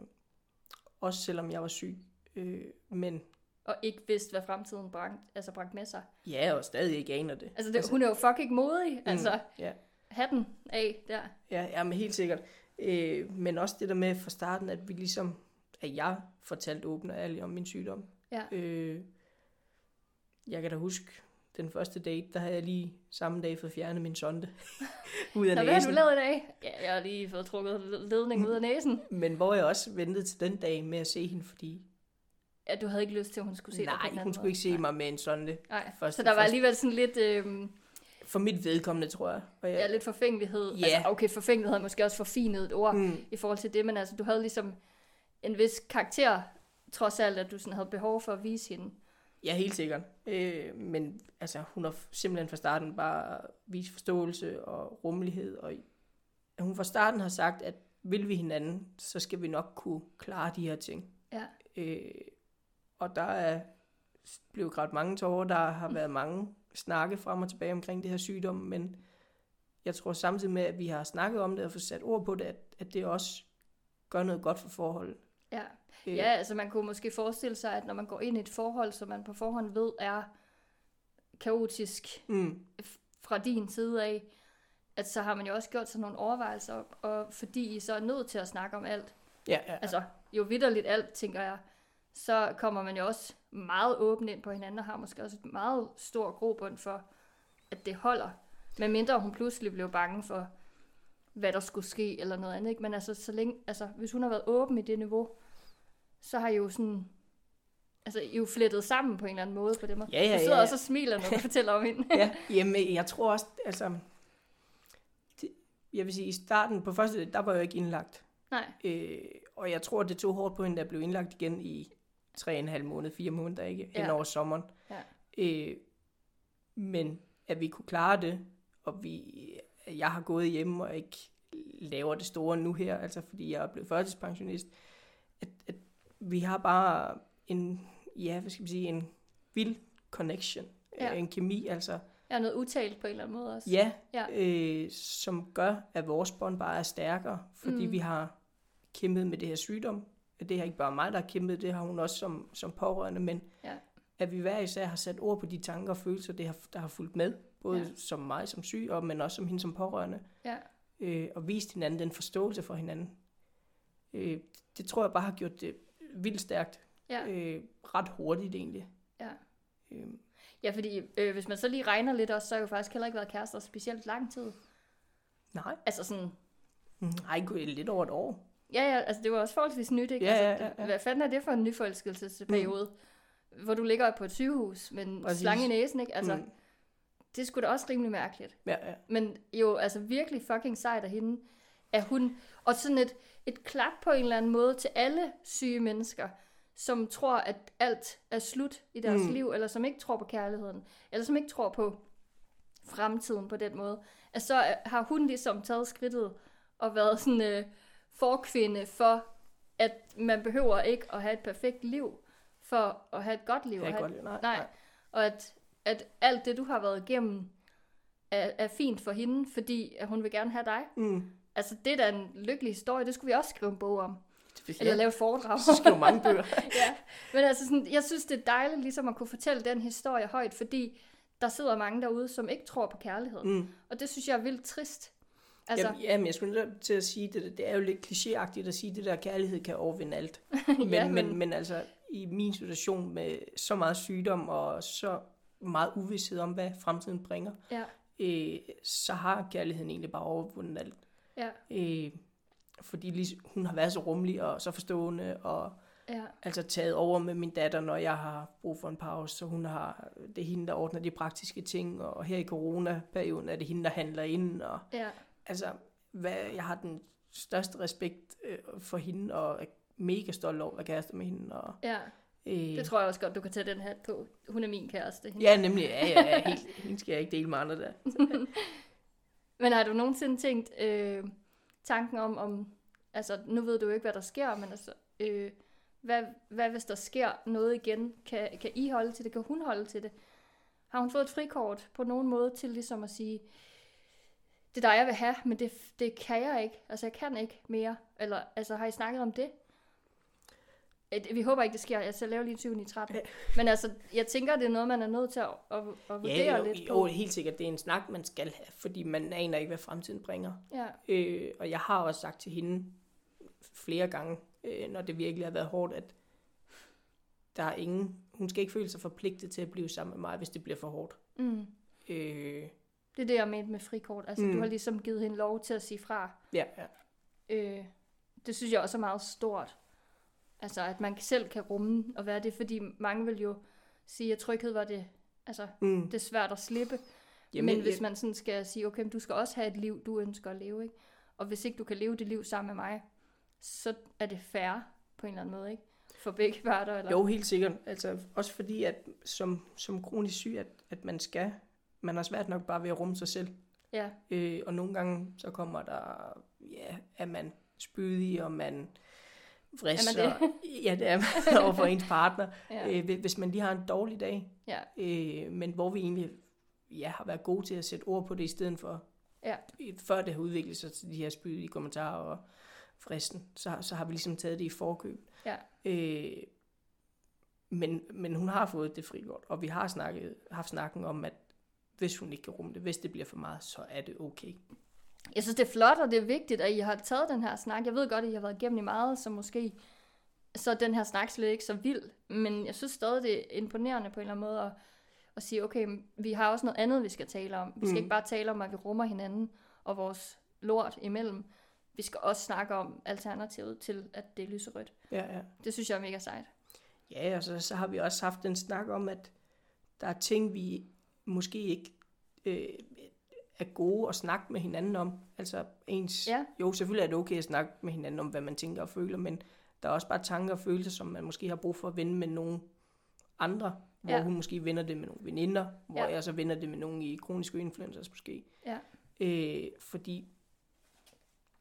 også selvom jeg var syg. Øh, men Og ikke vidste, hvad fremtiden bragte, altså bragte med sig. ja, og stadig ikke aner det. Altså, det, hun er jo fucking modig. Mm, Altså, ja. hatten af der. Ja, ja, men helt sikkert. Øh, men også det der med fra starten, at vi ligesom, at jeg fortalte åbent og ærligt om min sygdom. Ja. Øh, jeg kan da huske, den første date, der havde jeg lige samme dag fået fjernet min sonde ud af Nå, hvad har du næsen. lavet i dag? Ja, jeg har lige fået trukket ledningen ud af næsen. Men hvor jeg også ventede til den dag med at se hende, fordi Ja, du havde ikke lyst til, at hun skulle se dig på nej, hun skulle måde. ikke se mig med en sonde. Nej, Første- så der var alligevel sådan lidt, øh, For mit vedkommende, tror jeg. Og ja, lidt forfængelighed. Ja. Altså, okay, forfængelighed er måske også forfinet et ord Mm, i forhold til det, men altså, du havde ligesom en vis karakter, trods alt, at du sådan havde behov for at vise hende. Ja, helt sikkert. Øh, men altså, hun har simpelthen fra starten bare vist forståelse og rummelighed. Og hun fra starten har sagt, at vil vi hinanden, så skal vi nok kunne klare de her ting. Ja, Øh, og der er blevet grædt mange tårer, der har været mange snakke frem og tilbage omkring det her sygdom, men jeg tror samtidig med, at vi har snakket om det og fået sat ord på det, at, at det også gør noget godt for forholdet. ja. Øh, Ja, altså man kunne måske forestille sig, at når man går ind i et forhold, som man på forhånd ved er kaotisk Mm, fra din side af, at så har man jo også gjort sig nogle overvejelser, og fordi I så er nødt til at snakke om alt, Ja, ja. altså jo vidderligt alt, tænker jeg, så kommer man jo også meget åben ind på hinanden, og har måske også et meget stor grobund for, at det holder. Men mindre hun pludselig blev bange for, hvad der skulle ske, eller noget andet. Ikke? Men altså, så længe, altså, hvis hun har været åben i det niveau, så har I jo sådan, altså, I er jo flettet sammen på en eller anden måde på det måde. Ja, ja, du sidder ja. også og smiler, når du fortæller om hende. ja, jamen, jeg tror også, altså, det, jeg vil sige, i starten, på første, der var jeg jo ikke indlagt. Nej, Øh, og jeg tror, det tog hårdt på hende, der blev indlagt igen i tre og en halv måned, fire måneder, ikke? Hen Ja. over sommeren. Ja. Øh, men at vi kunne klare det, og vi, jeg har gået hjemme og ikke laver det store nu her, altså fordi jeg er blevet førtidspensionist, at, at vi har bare en, ja, hvad skal man sige, en vild connection, Ja. ja. en kemi, altså, er noget utalt på en eller anden måde også. ja, Ja. Øh, som gør, at vores bånd bare er stærkere, fordi Mm. vi har kæmpet med det her sygdom. Det har ikke bare mig, der har kæmpet, det har hun også som, som pårørende, men Ja. at vi hver især har sat ord på de tanker og følelser, det har, der har fulgt med, både Ja. ja. som mig som syg, og, men også som hende som pårørende, Ja. øh, og vist hinanden den forståelse for hinanden. Øh, det tror jeg bare har gjort det vildt stærkt, Ja. øh, ret hurtigt egentlig. Ja. Øh, Ja, fordi øh, hvis man så lige regner lidt også, så har jeg jo faktisk heller ikke været kærester specielt lang tid. nej, Altså sådan, Mm, ej, gud, lidt over et år. ja, ja, altså det var også forholdsvis nyt, ikke? Ja, altså, ja, ja, ja. Hvad fanden er det for en nyforelskelsesperiode? Mm. Hvor du ligger på et sygehus med en Præcis. slange i næsen, ikke? Altså, Mm. mm. det skulle da også rimelig mærkeligt. Ja, ja. Men jo, altså virkelig fucking sejt af hende, at hun... Og sådan et, et klap på en eller anden måde til alle syge mennesker, som tror, at alt er slut i deres mm. Liv, eller som ikke tror på kærligheden, eller som ikke tror på fremtiden på den måde. At så øh, har hun ligesom taget skridtet og været sådan øh, forkvinde for, at man behøver ikke at have et perfekt liv, for at have et godt liv. Have godt lide, nej, Nej, og at, at alt det, du har været igennem, er, er fint for hende, fordi at hun vil gerne have dig. Mm. Altså, det er da en lykkelig historie. Det skulle vi også skrive en bog om. Ja. Eller lave foredrag. Så skriver mange bøger. ja. Men altså, sådan, jeg synes, det er dejligt ligesom at kunne fortælle den historie højt, fordi der sidder mange derude, som ikke tror på kærlighed. Mm. Og det synes jeg er vildt trist. Altså, Altså, jamen, jeg skulle til at sige det. Det er jo lidt klichéagtigt at sige, at det der kærlighed kan overvinde alt. Men, Ja, ja, men- men, men altså, i min situation med så meget sygdom og så meget uvidshed om, hvad fremtiden bringer, ja, øh, så har kærligheden egentlig bare overvundet alt. Ja, Øh, fordi lige, hun har været så rummelig og så forstående, og ja, altså taget over med min datter, når jeg har brug for en pause, så hun har, det er hende, der ordner de praktiske ting, og her i coronaperioden er det hende, der handler ind, og ja, altså, hvad, jeg har den største respekt øh, for hende, og er mega stolt over at være kæreste med hende. Og, ja. øh, Det tror jeg også godt, du kan tage den hat på. Hun er min kæreste. Ja, nemlig. Ja, ja, ja, helt, hende skal jeg ikke dele med andre der. Men har du nogensinde tænkt øh, tanken om, om, altså nu ved du jo ikke, hvad der sker, men altså, øh, hvad, hvad hvis der sker noget igen? Kan, kan I holde til det? Kan hun holde til det? Har hun fået et frikort på nogen måde til ligesom at sige, det er dig, jeg vil have, men det, det kan jeg ikke. Altså, jeg kan ikke mere. Eller, altså, har I snakket om det? Vi håber ikke, det sker. Jeg skal lave lige en 7 i 13. Men altså, jeg tænker, det er noget, man er nødt til at, at, at vurdere Ja, jo, lidt jo, på. helt sikkert. Det er en snak, man skal have, fordi man aner ikke, hvad fremtiden bringer. Ja, Øh, og jeg har også sagt til hende flere gange, øh, når det virkelig har været hårdt, at der er ingen, hun skal ikke føle sig forpligtet til at blive sammen med mig, hvis det bliver for hårdt. mm. Øh, Det er det, jeg mente med frikort. Altså. Mm. du har ligesom givet hende lov til at sige fra. ja, ja. Øh, det synes jeg også er meget stort. Altså, at man selv kan rumme og være det, fordi mange vil jo sige, at tryghed var det, altså, Mm. det er svært at slippe. Jamen, men hvis jeg- man sådan skal sige, okay, men du skal også have et liv, du ønsker at leve, ikke? Og hvis ikke du kan leve det liv sammen med mig, så er det fair på en eller anden måde, ikke? For begge parter, eller? Jo, helt sikkert. Altså, også fordi, at som, som kronisk syg, at, at man skal, man har svært nok bare ved at rumme sig selv. Ja, Øh, og nogle gange, så kommer der, ja, er man spydig, og man vrisser. Er man Ja, det er man over for ens partner. ja, Øh, hvis- hvis man lige har en dårlig dag, ja, øh, men hvor vi egentlig ja, har været gode til at sætte ord på det, i stedet for, ja, før det har udviklet sig til de her spydige kommentarer og fristen, så, så har vi ligesom taget det i forkøb. ja, Øh, men, men hun har fået det frikort, og vi har snakket, haft snakken om, at hvis hun ikke kan rumme det. Hvis det bliver for meget, så er det okay. Jeg synes, det er flot, og det er vigtigt, at I har taget den her snak. Jeg ved godt, at I har været igennem i meget, så måske så er den her snak slet ikke så vild. Men jeg synes stadig, det er imponerende på en eller anden måde at, at sige, okay, vi har også noget andet, vi skal tale om. Vi skal Mm. ikke bare tale om, at vi rummer hinanden og vores lort imellem. Vi skal også snakke om alternativet til, at det er lyserødt. Ja, ja. Det synes jeg er mega sejt. Ja, og så, så har vi også haft en snak om, at der er ting, vi måske ikke øh, er gode at snakke med hinanden om. Altså ens... Ja. Jo, selvfølgelig er det okay at snakke med hinanden om, hvad man tænker og føler, men der er også bare tanker og følelser, som man måske har brug for at vende med nogle andre, hvor Ja. hun måske vender det med nogle veninder, hvor Ja. jeg så vender det med nogle i kroniske influencers måske. Ja. Øh, fordi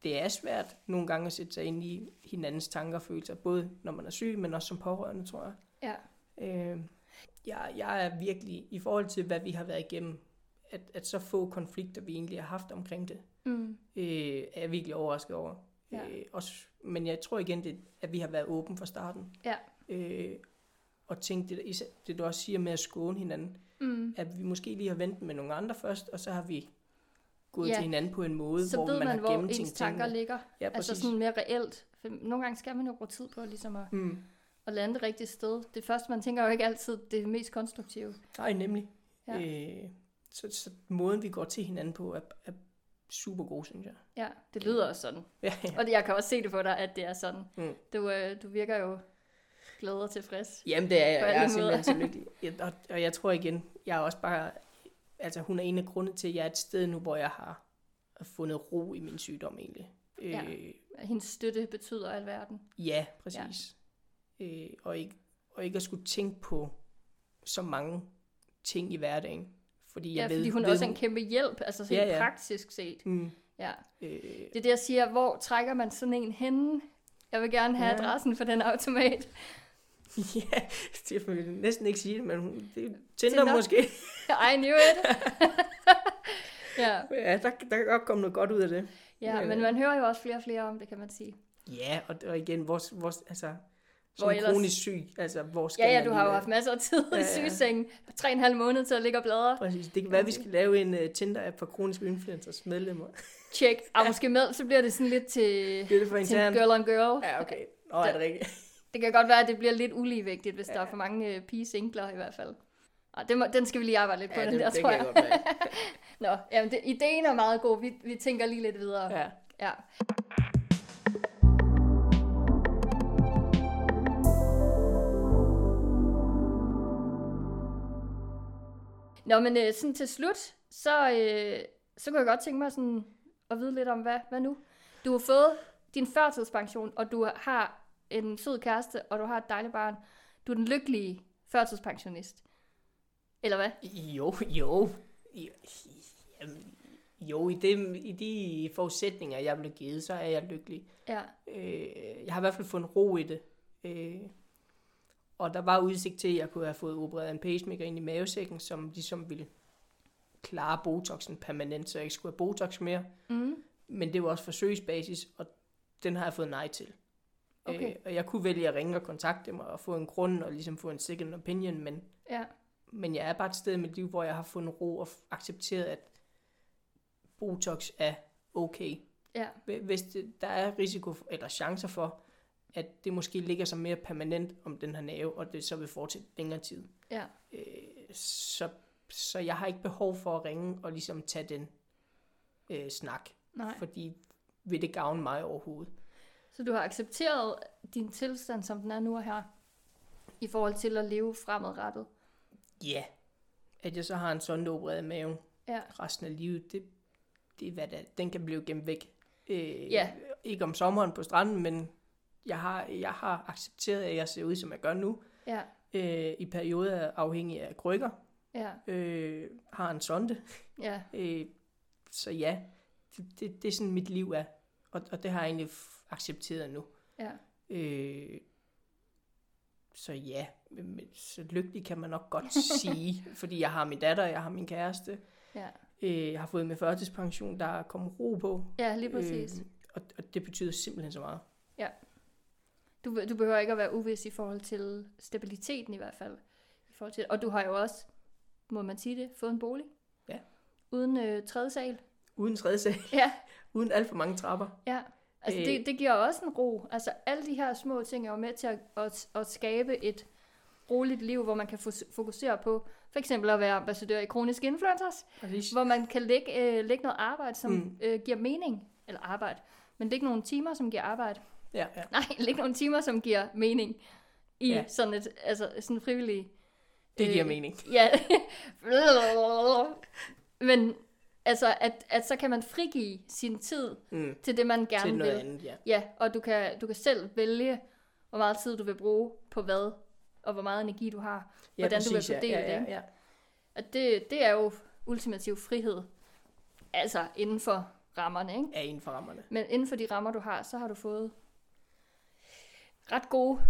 det er svært nogle gange at sætte sig ind i hinandens tanker og følelser, både når man er syg, men også som pårørende, tror jeg. Ja. Øh, jeg, jeg er virkelig, i forhold til hvad vi har været igennem, at, at så få konflikter, vi egentlig har haft omkring det, Mm. øh, er jeg virkelig overrasket over. Ja. Øh, også, men jeg tror igen, det, at vi har været åben fra starten. Ja. Øh, og tænkt det, det, du også siger med at skåne hinanden, Mm. at vi måske lige har ventet med nogle andre først, og så har vi gået Ja. til hinanden på en måde, Så hvor ved man, man, har hvor gennemtænkt ens tanker tingene. ligger. Ja, Altså præcis. sådan mere reelt. For nogle gange skal man jo bruge tid på ligesom at, Mm. at lande det rigtige sted. Det første, man tænker jo ikke altid det mest konstruktive. Nej, nemlig. Ja. Øh, så, så måden, vi går til hinanden på, er, er super god, synes jeg. Ja, det lyder også sådan. Ja, ja. Og det- jeg kan også se det på dig, at det er sådan. Mm. Du, øh, du virker jo glad og tilfreds. Jamen, det er jeg. Jeg er simpelthen så lykkelig. Jeg, og, og jeg tror igen, jeg er også bare... Altså, hun er en af grundene til, at jeg er et sted nu, hvor jeg har fundet ro i min sygdom, egentlig. Ja. Øh, Hendes støtte betyder alverden. ja, præcis. Ja. Øh, og, ikke, og ikke at skulle tænke på så mange ting i hverdagen. Fordi Ja, jeg ved, fordi hun ved, også er en kæmpe hjælp, altså helt Ja, ja. praktisk set. Mm, Ja. øh, Det er det, jeg siger, hvor trækker man sådan en henne? Jeg vil gerne have Ja. adressen for den automat. ja, det vil jeg næsten ikke sige det, men hun, det Tinder, Tinder. måske. I knew it. ja, Ja, der, der kan godt komme noget godt ud af det. ja, Men, men øh, man hører jo også flere og flere om det, kan man sige. Ja, og, og igen, vores, vores, altså, som ellers- kronisk syg, altså, hvor skal Ja, ja, du har jo være? haft masser af tid Ja, i ja. sygesengen. Tre og en halv måned til at ligge og bladre. Præcis. Det kan være, at vi skal lave en uh, Tinder-app for kroniske influencers medlemmer. Tjek. Og måske med, så bliver det sådan lidt til, det for til girl on girl. Ja, okay. Nå, er det rigtigt? Det kan godt være, at det bliver lidt uligevægtigt, hvis ja. der Ja. er for mange øh, pige-singler i hvert fald. Og den, må, den skal vi lige arbejde lidt på, Ja, den det, der, det tror jeg. jeg. Nå, jamen, det, ideen er meget god. Vi, vi tænker lige lidt videre. Ja. ja. Nå, men øh, sådan til slut, så, øh, så kunne jeg godt tænke mig sådan at vide lidt om, hvad, hvad nu? Du har fået din førtidspension, og du har en sød kæreste, og du har et dejligt barn. Du er den lykkelige førtidspensionist. Eller hvad? Jo, jo. Jo, Jamen, jo i, det, i de forudsætninger, jeg blev givet, så er jeg lykkelig. Ja, Øh, jeg har i hvert fald fundet ro i det. Øh, og der var udsigt til, at jeg kunne have fået opereret en pacemaker ind i mavesækken, som ligesom ville klare botoxen permanent, så jeg ikke skulle have botox mere. mm. Men det var også forsøgsbasis, og den har jeg fået nej til. Okay. Øh, og jeg kunne vælge at ringe og kontakte dem og få en grund og ligesom få en second opinion, men, ja, men jeg er bare et sted i mit liv, hvor jeg har fundet ro og accepteret, at botox er okay. ja, Hvi- Hvis det, der er risiko for, eller chancer for, at det måske ligger sig mere permanent om den her nerve, og det så vil fortsætte længere tid. ja. Øh, så, så jeg har ikke behov for at ringe og ligesom tage den øh, snak, Nej. fordi vil det gavne mig overhovedet. Så du har accepteret din tilstand, som den er nu og her, i forhold til at leve fremadrettet. Ja, at jeg så har en sådan opereret mave Ja, resten af livet, det, det er hvad det er. Den kan blive gemt væk. Øh, Ja. Ikke om sommeren på stranden, men jeg har, jeg har accepteret, at jeg ser ud, som jeg gør nu. ja, Øh, I perioder afhængig af krykker. ja, Øh, har en sonde. ja, Øh, så ja, det, det, det er sådan mit liv er. Og, og det har jeg egentlig accepteret nu. ja. Øh, så ja, så lykkelig kan man nok godt sige, fordi jeg har min datter, jeg har min kæreste, ja. øh, jeg har fået min førtidspension, der er kommet ro på. Ja, lige præcis. Øh, og, og det betyder simpelthen så meget. Du, du behøver ikke at være uvis i forhold til stabiliteten i hvert fald. I forhold til, og du har jo også, må man sige det, fået en bolig. Ja, uden øh, tredje sal. Uden tredje sal, Ja, uden alt for mange trapper. ja. Altså Øh. det, det giver også en ro. Altså alle de her små ting er jo med til at, at, at skabe et roligt liv, hvor man kan fokusere på for eksempel at være ambassadør i Kroniske Influencers, Præcis. hvor man kan lægge, øh, lægge noget arbejde, som mm. øh, giver mening. Eller arbejde. Men lægge nogle timer, som giver arbejde. Ja, ja. Nej, lægge nogle timer, som giver mening i Ja. ja. sådan et altså, sådan frivillig... Det giver Øh, mening. Ja. Men altså, at, at så kan man frigive sin tid Mm. til det, man gerne Til noget vil. andet, ja. Ja, og du kan, du kan selv vælge, hvor meget tid du vil bruge på hvad, og hvor meget energi du har. ja hvordan du vil præcis, ja. fordele ja, det, ja, ikke? ja. Og det, det er jo ultimativ frihed. Altså inden for rammerne, ikke? Er inden for rammerne. Men inden for de rammer, du har, så har du fået ret gode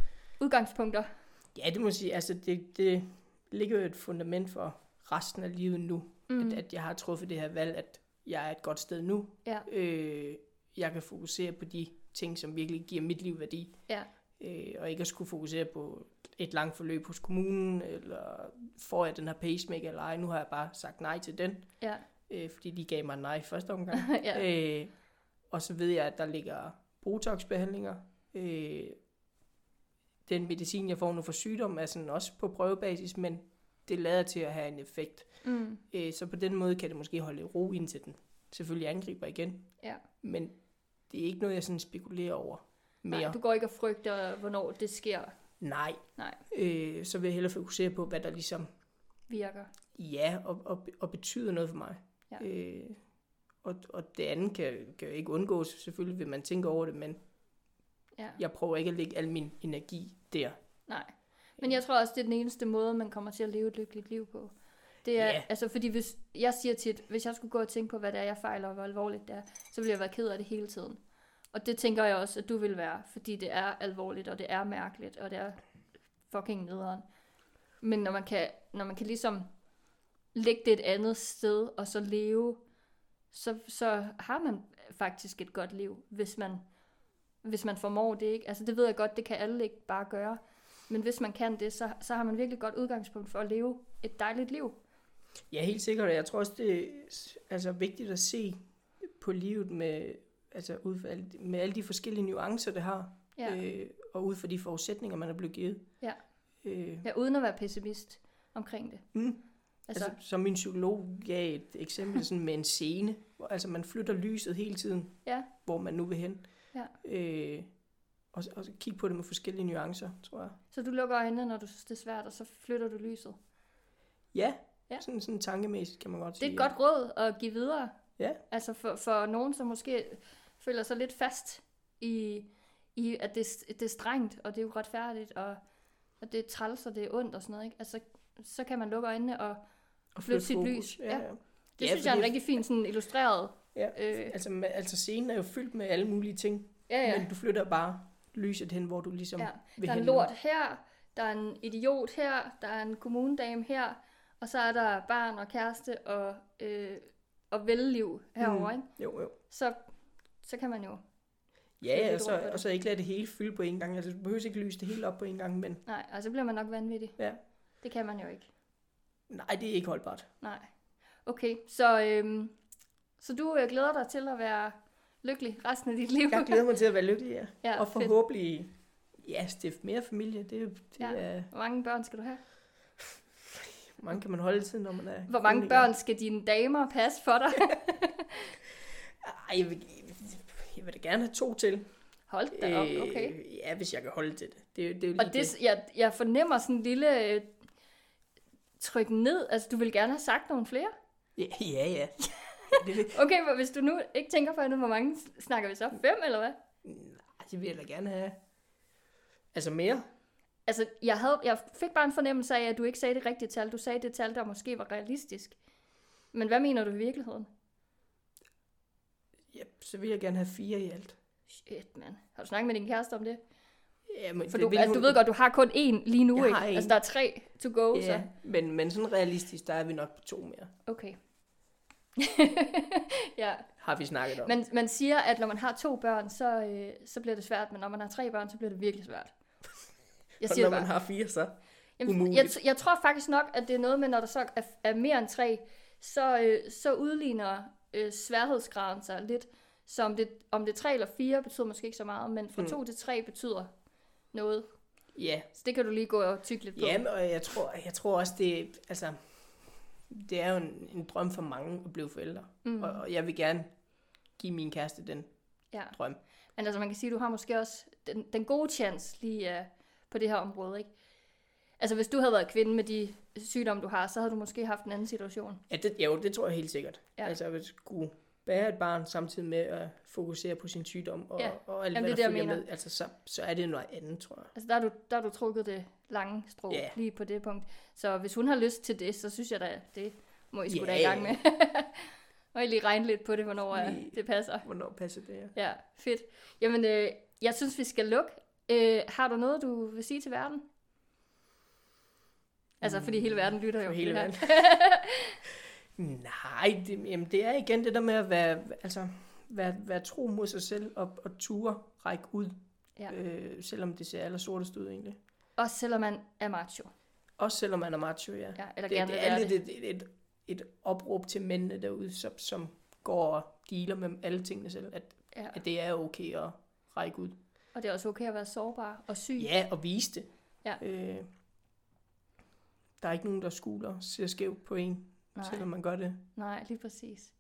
udgangspunkter. Ja, det må sige. Altså, det, det ligger jo et fundament for resten af livet nu. Mm. At, at jeg har truffet det her valg, at jeg er et godt sted nu. Ja. Øh, jeg kan fokusere på de ting, som virkelig giver mit liv værdi. Ja. Øh, og ikke at skulle fokusere på et langt forløb hos kommunen, eller får jeg den her pacemaker eller ej. Nu har jeg bare sagt nej til den, Ja. øh, fordi de gav mig nej første omgang. ja. Øh, og så ved jeg, at der ligger botoxbehandlinger. Øh, den medicin, jeg får nu for sygdom, er sådan også på prøvebasis, men det lader til at have en effekt. Mm. Øh, så på den måde kan det måske holde ro, indtil den selvfølgelig angriber igen. Ja. Men det er ikke noget, jeg sådan spekulerer over mere. Nej, du går ikke og frygter, hvornår det sker, Nej. Nej. Øh, så vil jeg hellere fokusere på, hvad der ligesom, virker. ja, og, og, og betyder noget for mig. Ja. Øh, og, og det andet kan, kan jo ikke undgås, selvfølgelig vil man tænke over det, men Ja. jeg prøver ikke at lægge al min energi der. Nej. Men jeg tror også, det er den eneste måde, man kommer til at leve et lykkeligt liv på. Det er, Ja. altså fordi hvis, jeg siger tit, hvis jeg skulle gå og tænke på, hvad det er, jeg fejler, og hvor alvorligt det er, så ville jeg være ked af det hele tiden. Og det tænker jeg også, at du vil være, fordi det er alvorligt, og det er mærkeligt, og det er fucking nederen. Men når man kan, når man kan ligesom lægge det et andet sted, og så leve, så, så har man faktisk et godt liv, hvis man, hvis man formår det, ikke? Altså det ved jeg godt, det kan alle ikke bare gøre. Men hvis man kan det, så, så har man virkelig godt udgangspunkt for at leve et dejligt liv. Ja, helt sikkert. Jeg tror også, det er altså, vigtigt at se på livet med, altså, ud med alle de forskellige nuancer, det har. Ja. Øh, og ud fra de forudsætninger, man er blevet givet. Ja. Øh, Ja, uden at være pessimist omkring det. mm. Altså, Altså, som min psykolog gav et eksempel sådan med en scene, hvor altså, man flytter lyset hele tiden, ja, hvor man nu vil hen. Ja. Øh, og, og kigge på det med forskellige nuancer, tror jeg. så du lukker øjnene, når du synes, det er svært, og så flytter du lyset. Ja, Ja. Sådan, sådan tankemæssigt kan man godt Det er sige. et godt råd at give videre. Ja. Altså for, for nogen, som måske føler sig lidt fast i, i at det, det er strengt, og det er uretfærdigt, og, og det er træls, og det er ondt og sådan noget. Ikke? Altså, så kan man lukke øjnene og Og flytte sit fokus. lys. Ja, Ja. ja. Det Ja, synes jeg er en rigtig fin sådan illustreret. Ja. Øh, Altså, altså scenen er jo fyldt med alle mulige ting, ja, ja. men du flytter bare lyset hen, hvor du ligesom ja. vil Der er en lort her, der er en idiot her, der er en kommunedame her, og så er der barn og kæreste og, øh, og velliv herover, Mm. ikke? Jo, jo. Så, så kan man jo... Ja, og, så, og så ikke lade det hele fylde på en gang. Altså, du behøver ikke lyse det hele op på en gang, men Nej, altså bliver man nok vanvittig. ja. Det kan man jo ikke. Nej, det er ikke holdbart. Nej. Okay, så, øhm, så du øh, glæder dig til at være lykkelig resten af dit liv? Jeg glæder mig til at være lykkelig, ja. ja, og fedt. forhåbentlig, ja, stifte mere familie. Det, er det Ja. er, Hvor mange børn skal du have? hvor mange kan man holde til, når man er Hvor mange kroniker? børn skal dine damer passe for dig? Ej, jeg vil, jeg vil da gerne have to til. Hold da op, okay. Øh, ja, hvis jeg kan holde til det. Det, det er Og det, jeg, jeg fornemmer sådan en lille øh, tryk ned. Altså, du vil gerne have sagt nogle flere? Ja, ja. ja. Det, Okay, men hvis du nu ikke tænker på andet, hvor mange snakker vi så? Fem, eller hvad? nej, det vil jeg da gerne have. Altså mere? Altså, jeg, havde, jeg fik bare en fornemmelse af, at du ikke sagde det rigtige tal. Du sagde det tal, der måske var realistisk. Men hvad mener du i virkeligheden? Ja, så vil jeg gerne have fire i alt. Shit, mand. Har du snakket med din kæreste om det? Ja, men For det du, altså, hun- du ved godt, du har kun én lige nu, Jeg ikke? Altså, der er tre to go, Ja, så... men, men sådan realistisk, der er vi nok på to mere. Okay. Ja, Har vi snakket om. man, man siger, at når man har to børn, så, øh, så bliver det svært, men når man har tre børn, så bliver det virkelig svært. Jeg og siger når det man har fire, så... Jamen, umuligt. jeg, jeg tror faktisk nok, at det er noget med, når der så er, er mere end tre, så, øh, så udligner øh, sværhedsgraden sig lidt. Så om det, om det er 3 eller 4 betyder måske ikke så meget, men fra Mm. 2 til 3 betyder noget. Ja, Så det kan du lige gå og tykke lidt på. Jamen, og jeg tror, jeg tror også, det, altså, det er jo en, en drøm for mange at blive forældre. Mm. Og, og jeg vil gerne give min kæreste den Ja. drøm. Men altså man kan sige, at du har måske også den, den gode chance lige uh, på det her område, ikke? Altså hvis du havde været kvinde med de sygdomme, du har, så havde du måske haft en anden situation. Ja, det, jo, det tror jeg helt sikkert. Ja. Altså, at skulle bære et barn samtidig med at fokusere på sin sygdom og, Ja. og alt, Jamen, hvad det er der følger med, altså, så, så er det noget andet, tror jeg. Altså der har du, der har du trukket det lange strå Ja. lige på det punkt. Så hvis hun har lyst til det, så synes jeg da, det må I sgu da Ja, i gang med. I lige regne lidt på det, hvornår uh, Lige. det passer. Hvornår passer det, ja? Ja, fedt. Jamen, øh, jeg synes, vi skal lukke. Øh, har du noget, du vil sige til verden? Altså, fordi hele verden lytter jo. For hele verden. Nej, det, jamen, det er igen det der med at være, altså, være, være tro mod sig selv og, og ture række ud. Ja. Øh, selvom det ser aller sortest ud egentlig. Også selvom man er macho. Også selvom man er macho, ja. Ja, eller det, gerne vil det er lidt det. et, et, et, et opråb til mændene derude, som, som går og dealer med alle tingene selv, at, Ja. at det er okay at række ud. Og det er også okay at være sårbar og syg. Ja, og vise det. Ja. Øh, der er ikke nogen, der skuler, ser skævt på en, Nej. selvom man gør det. Nej, lige præcis.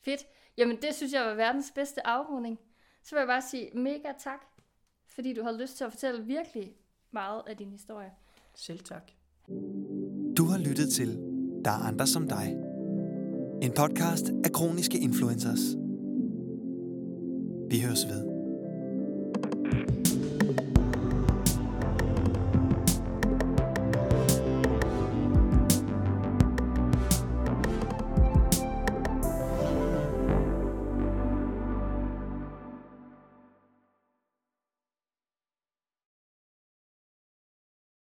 Fedt. Jamen, det synes jeg var verdens bedste afrunding. Så vil jeg bare sige mega tak, fordi du havde lyst til at fortælle virkelig meget af din historie. Selv tak. Du har lyttet til Der er andre som dig. En podcast af kroniske influencers. Vi høres ved.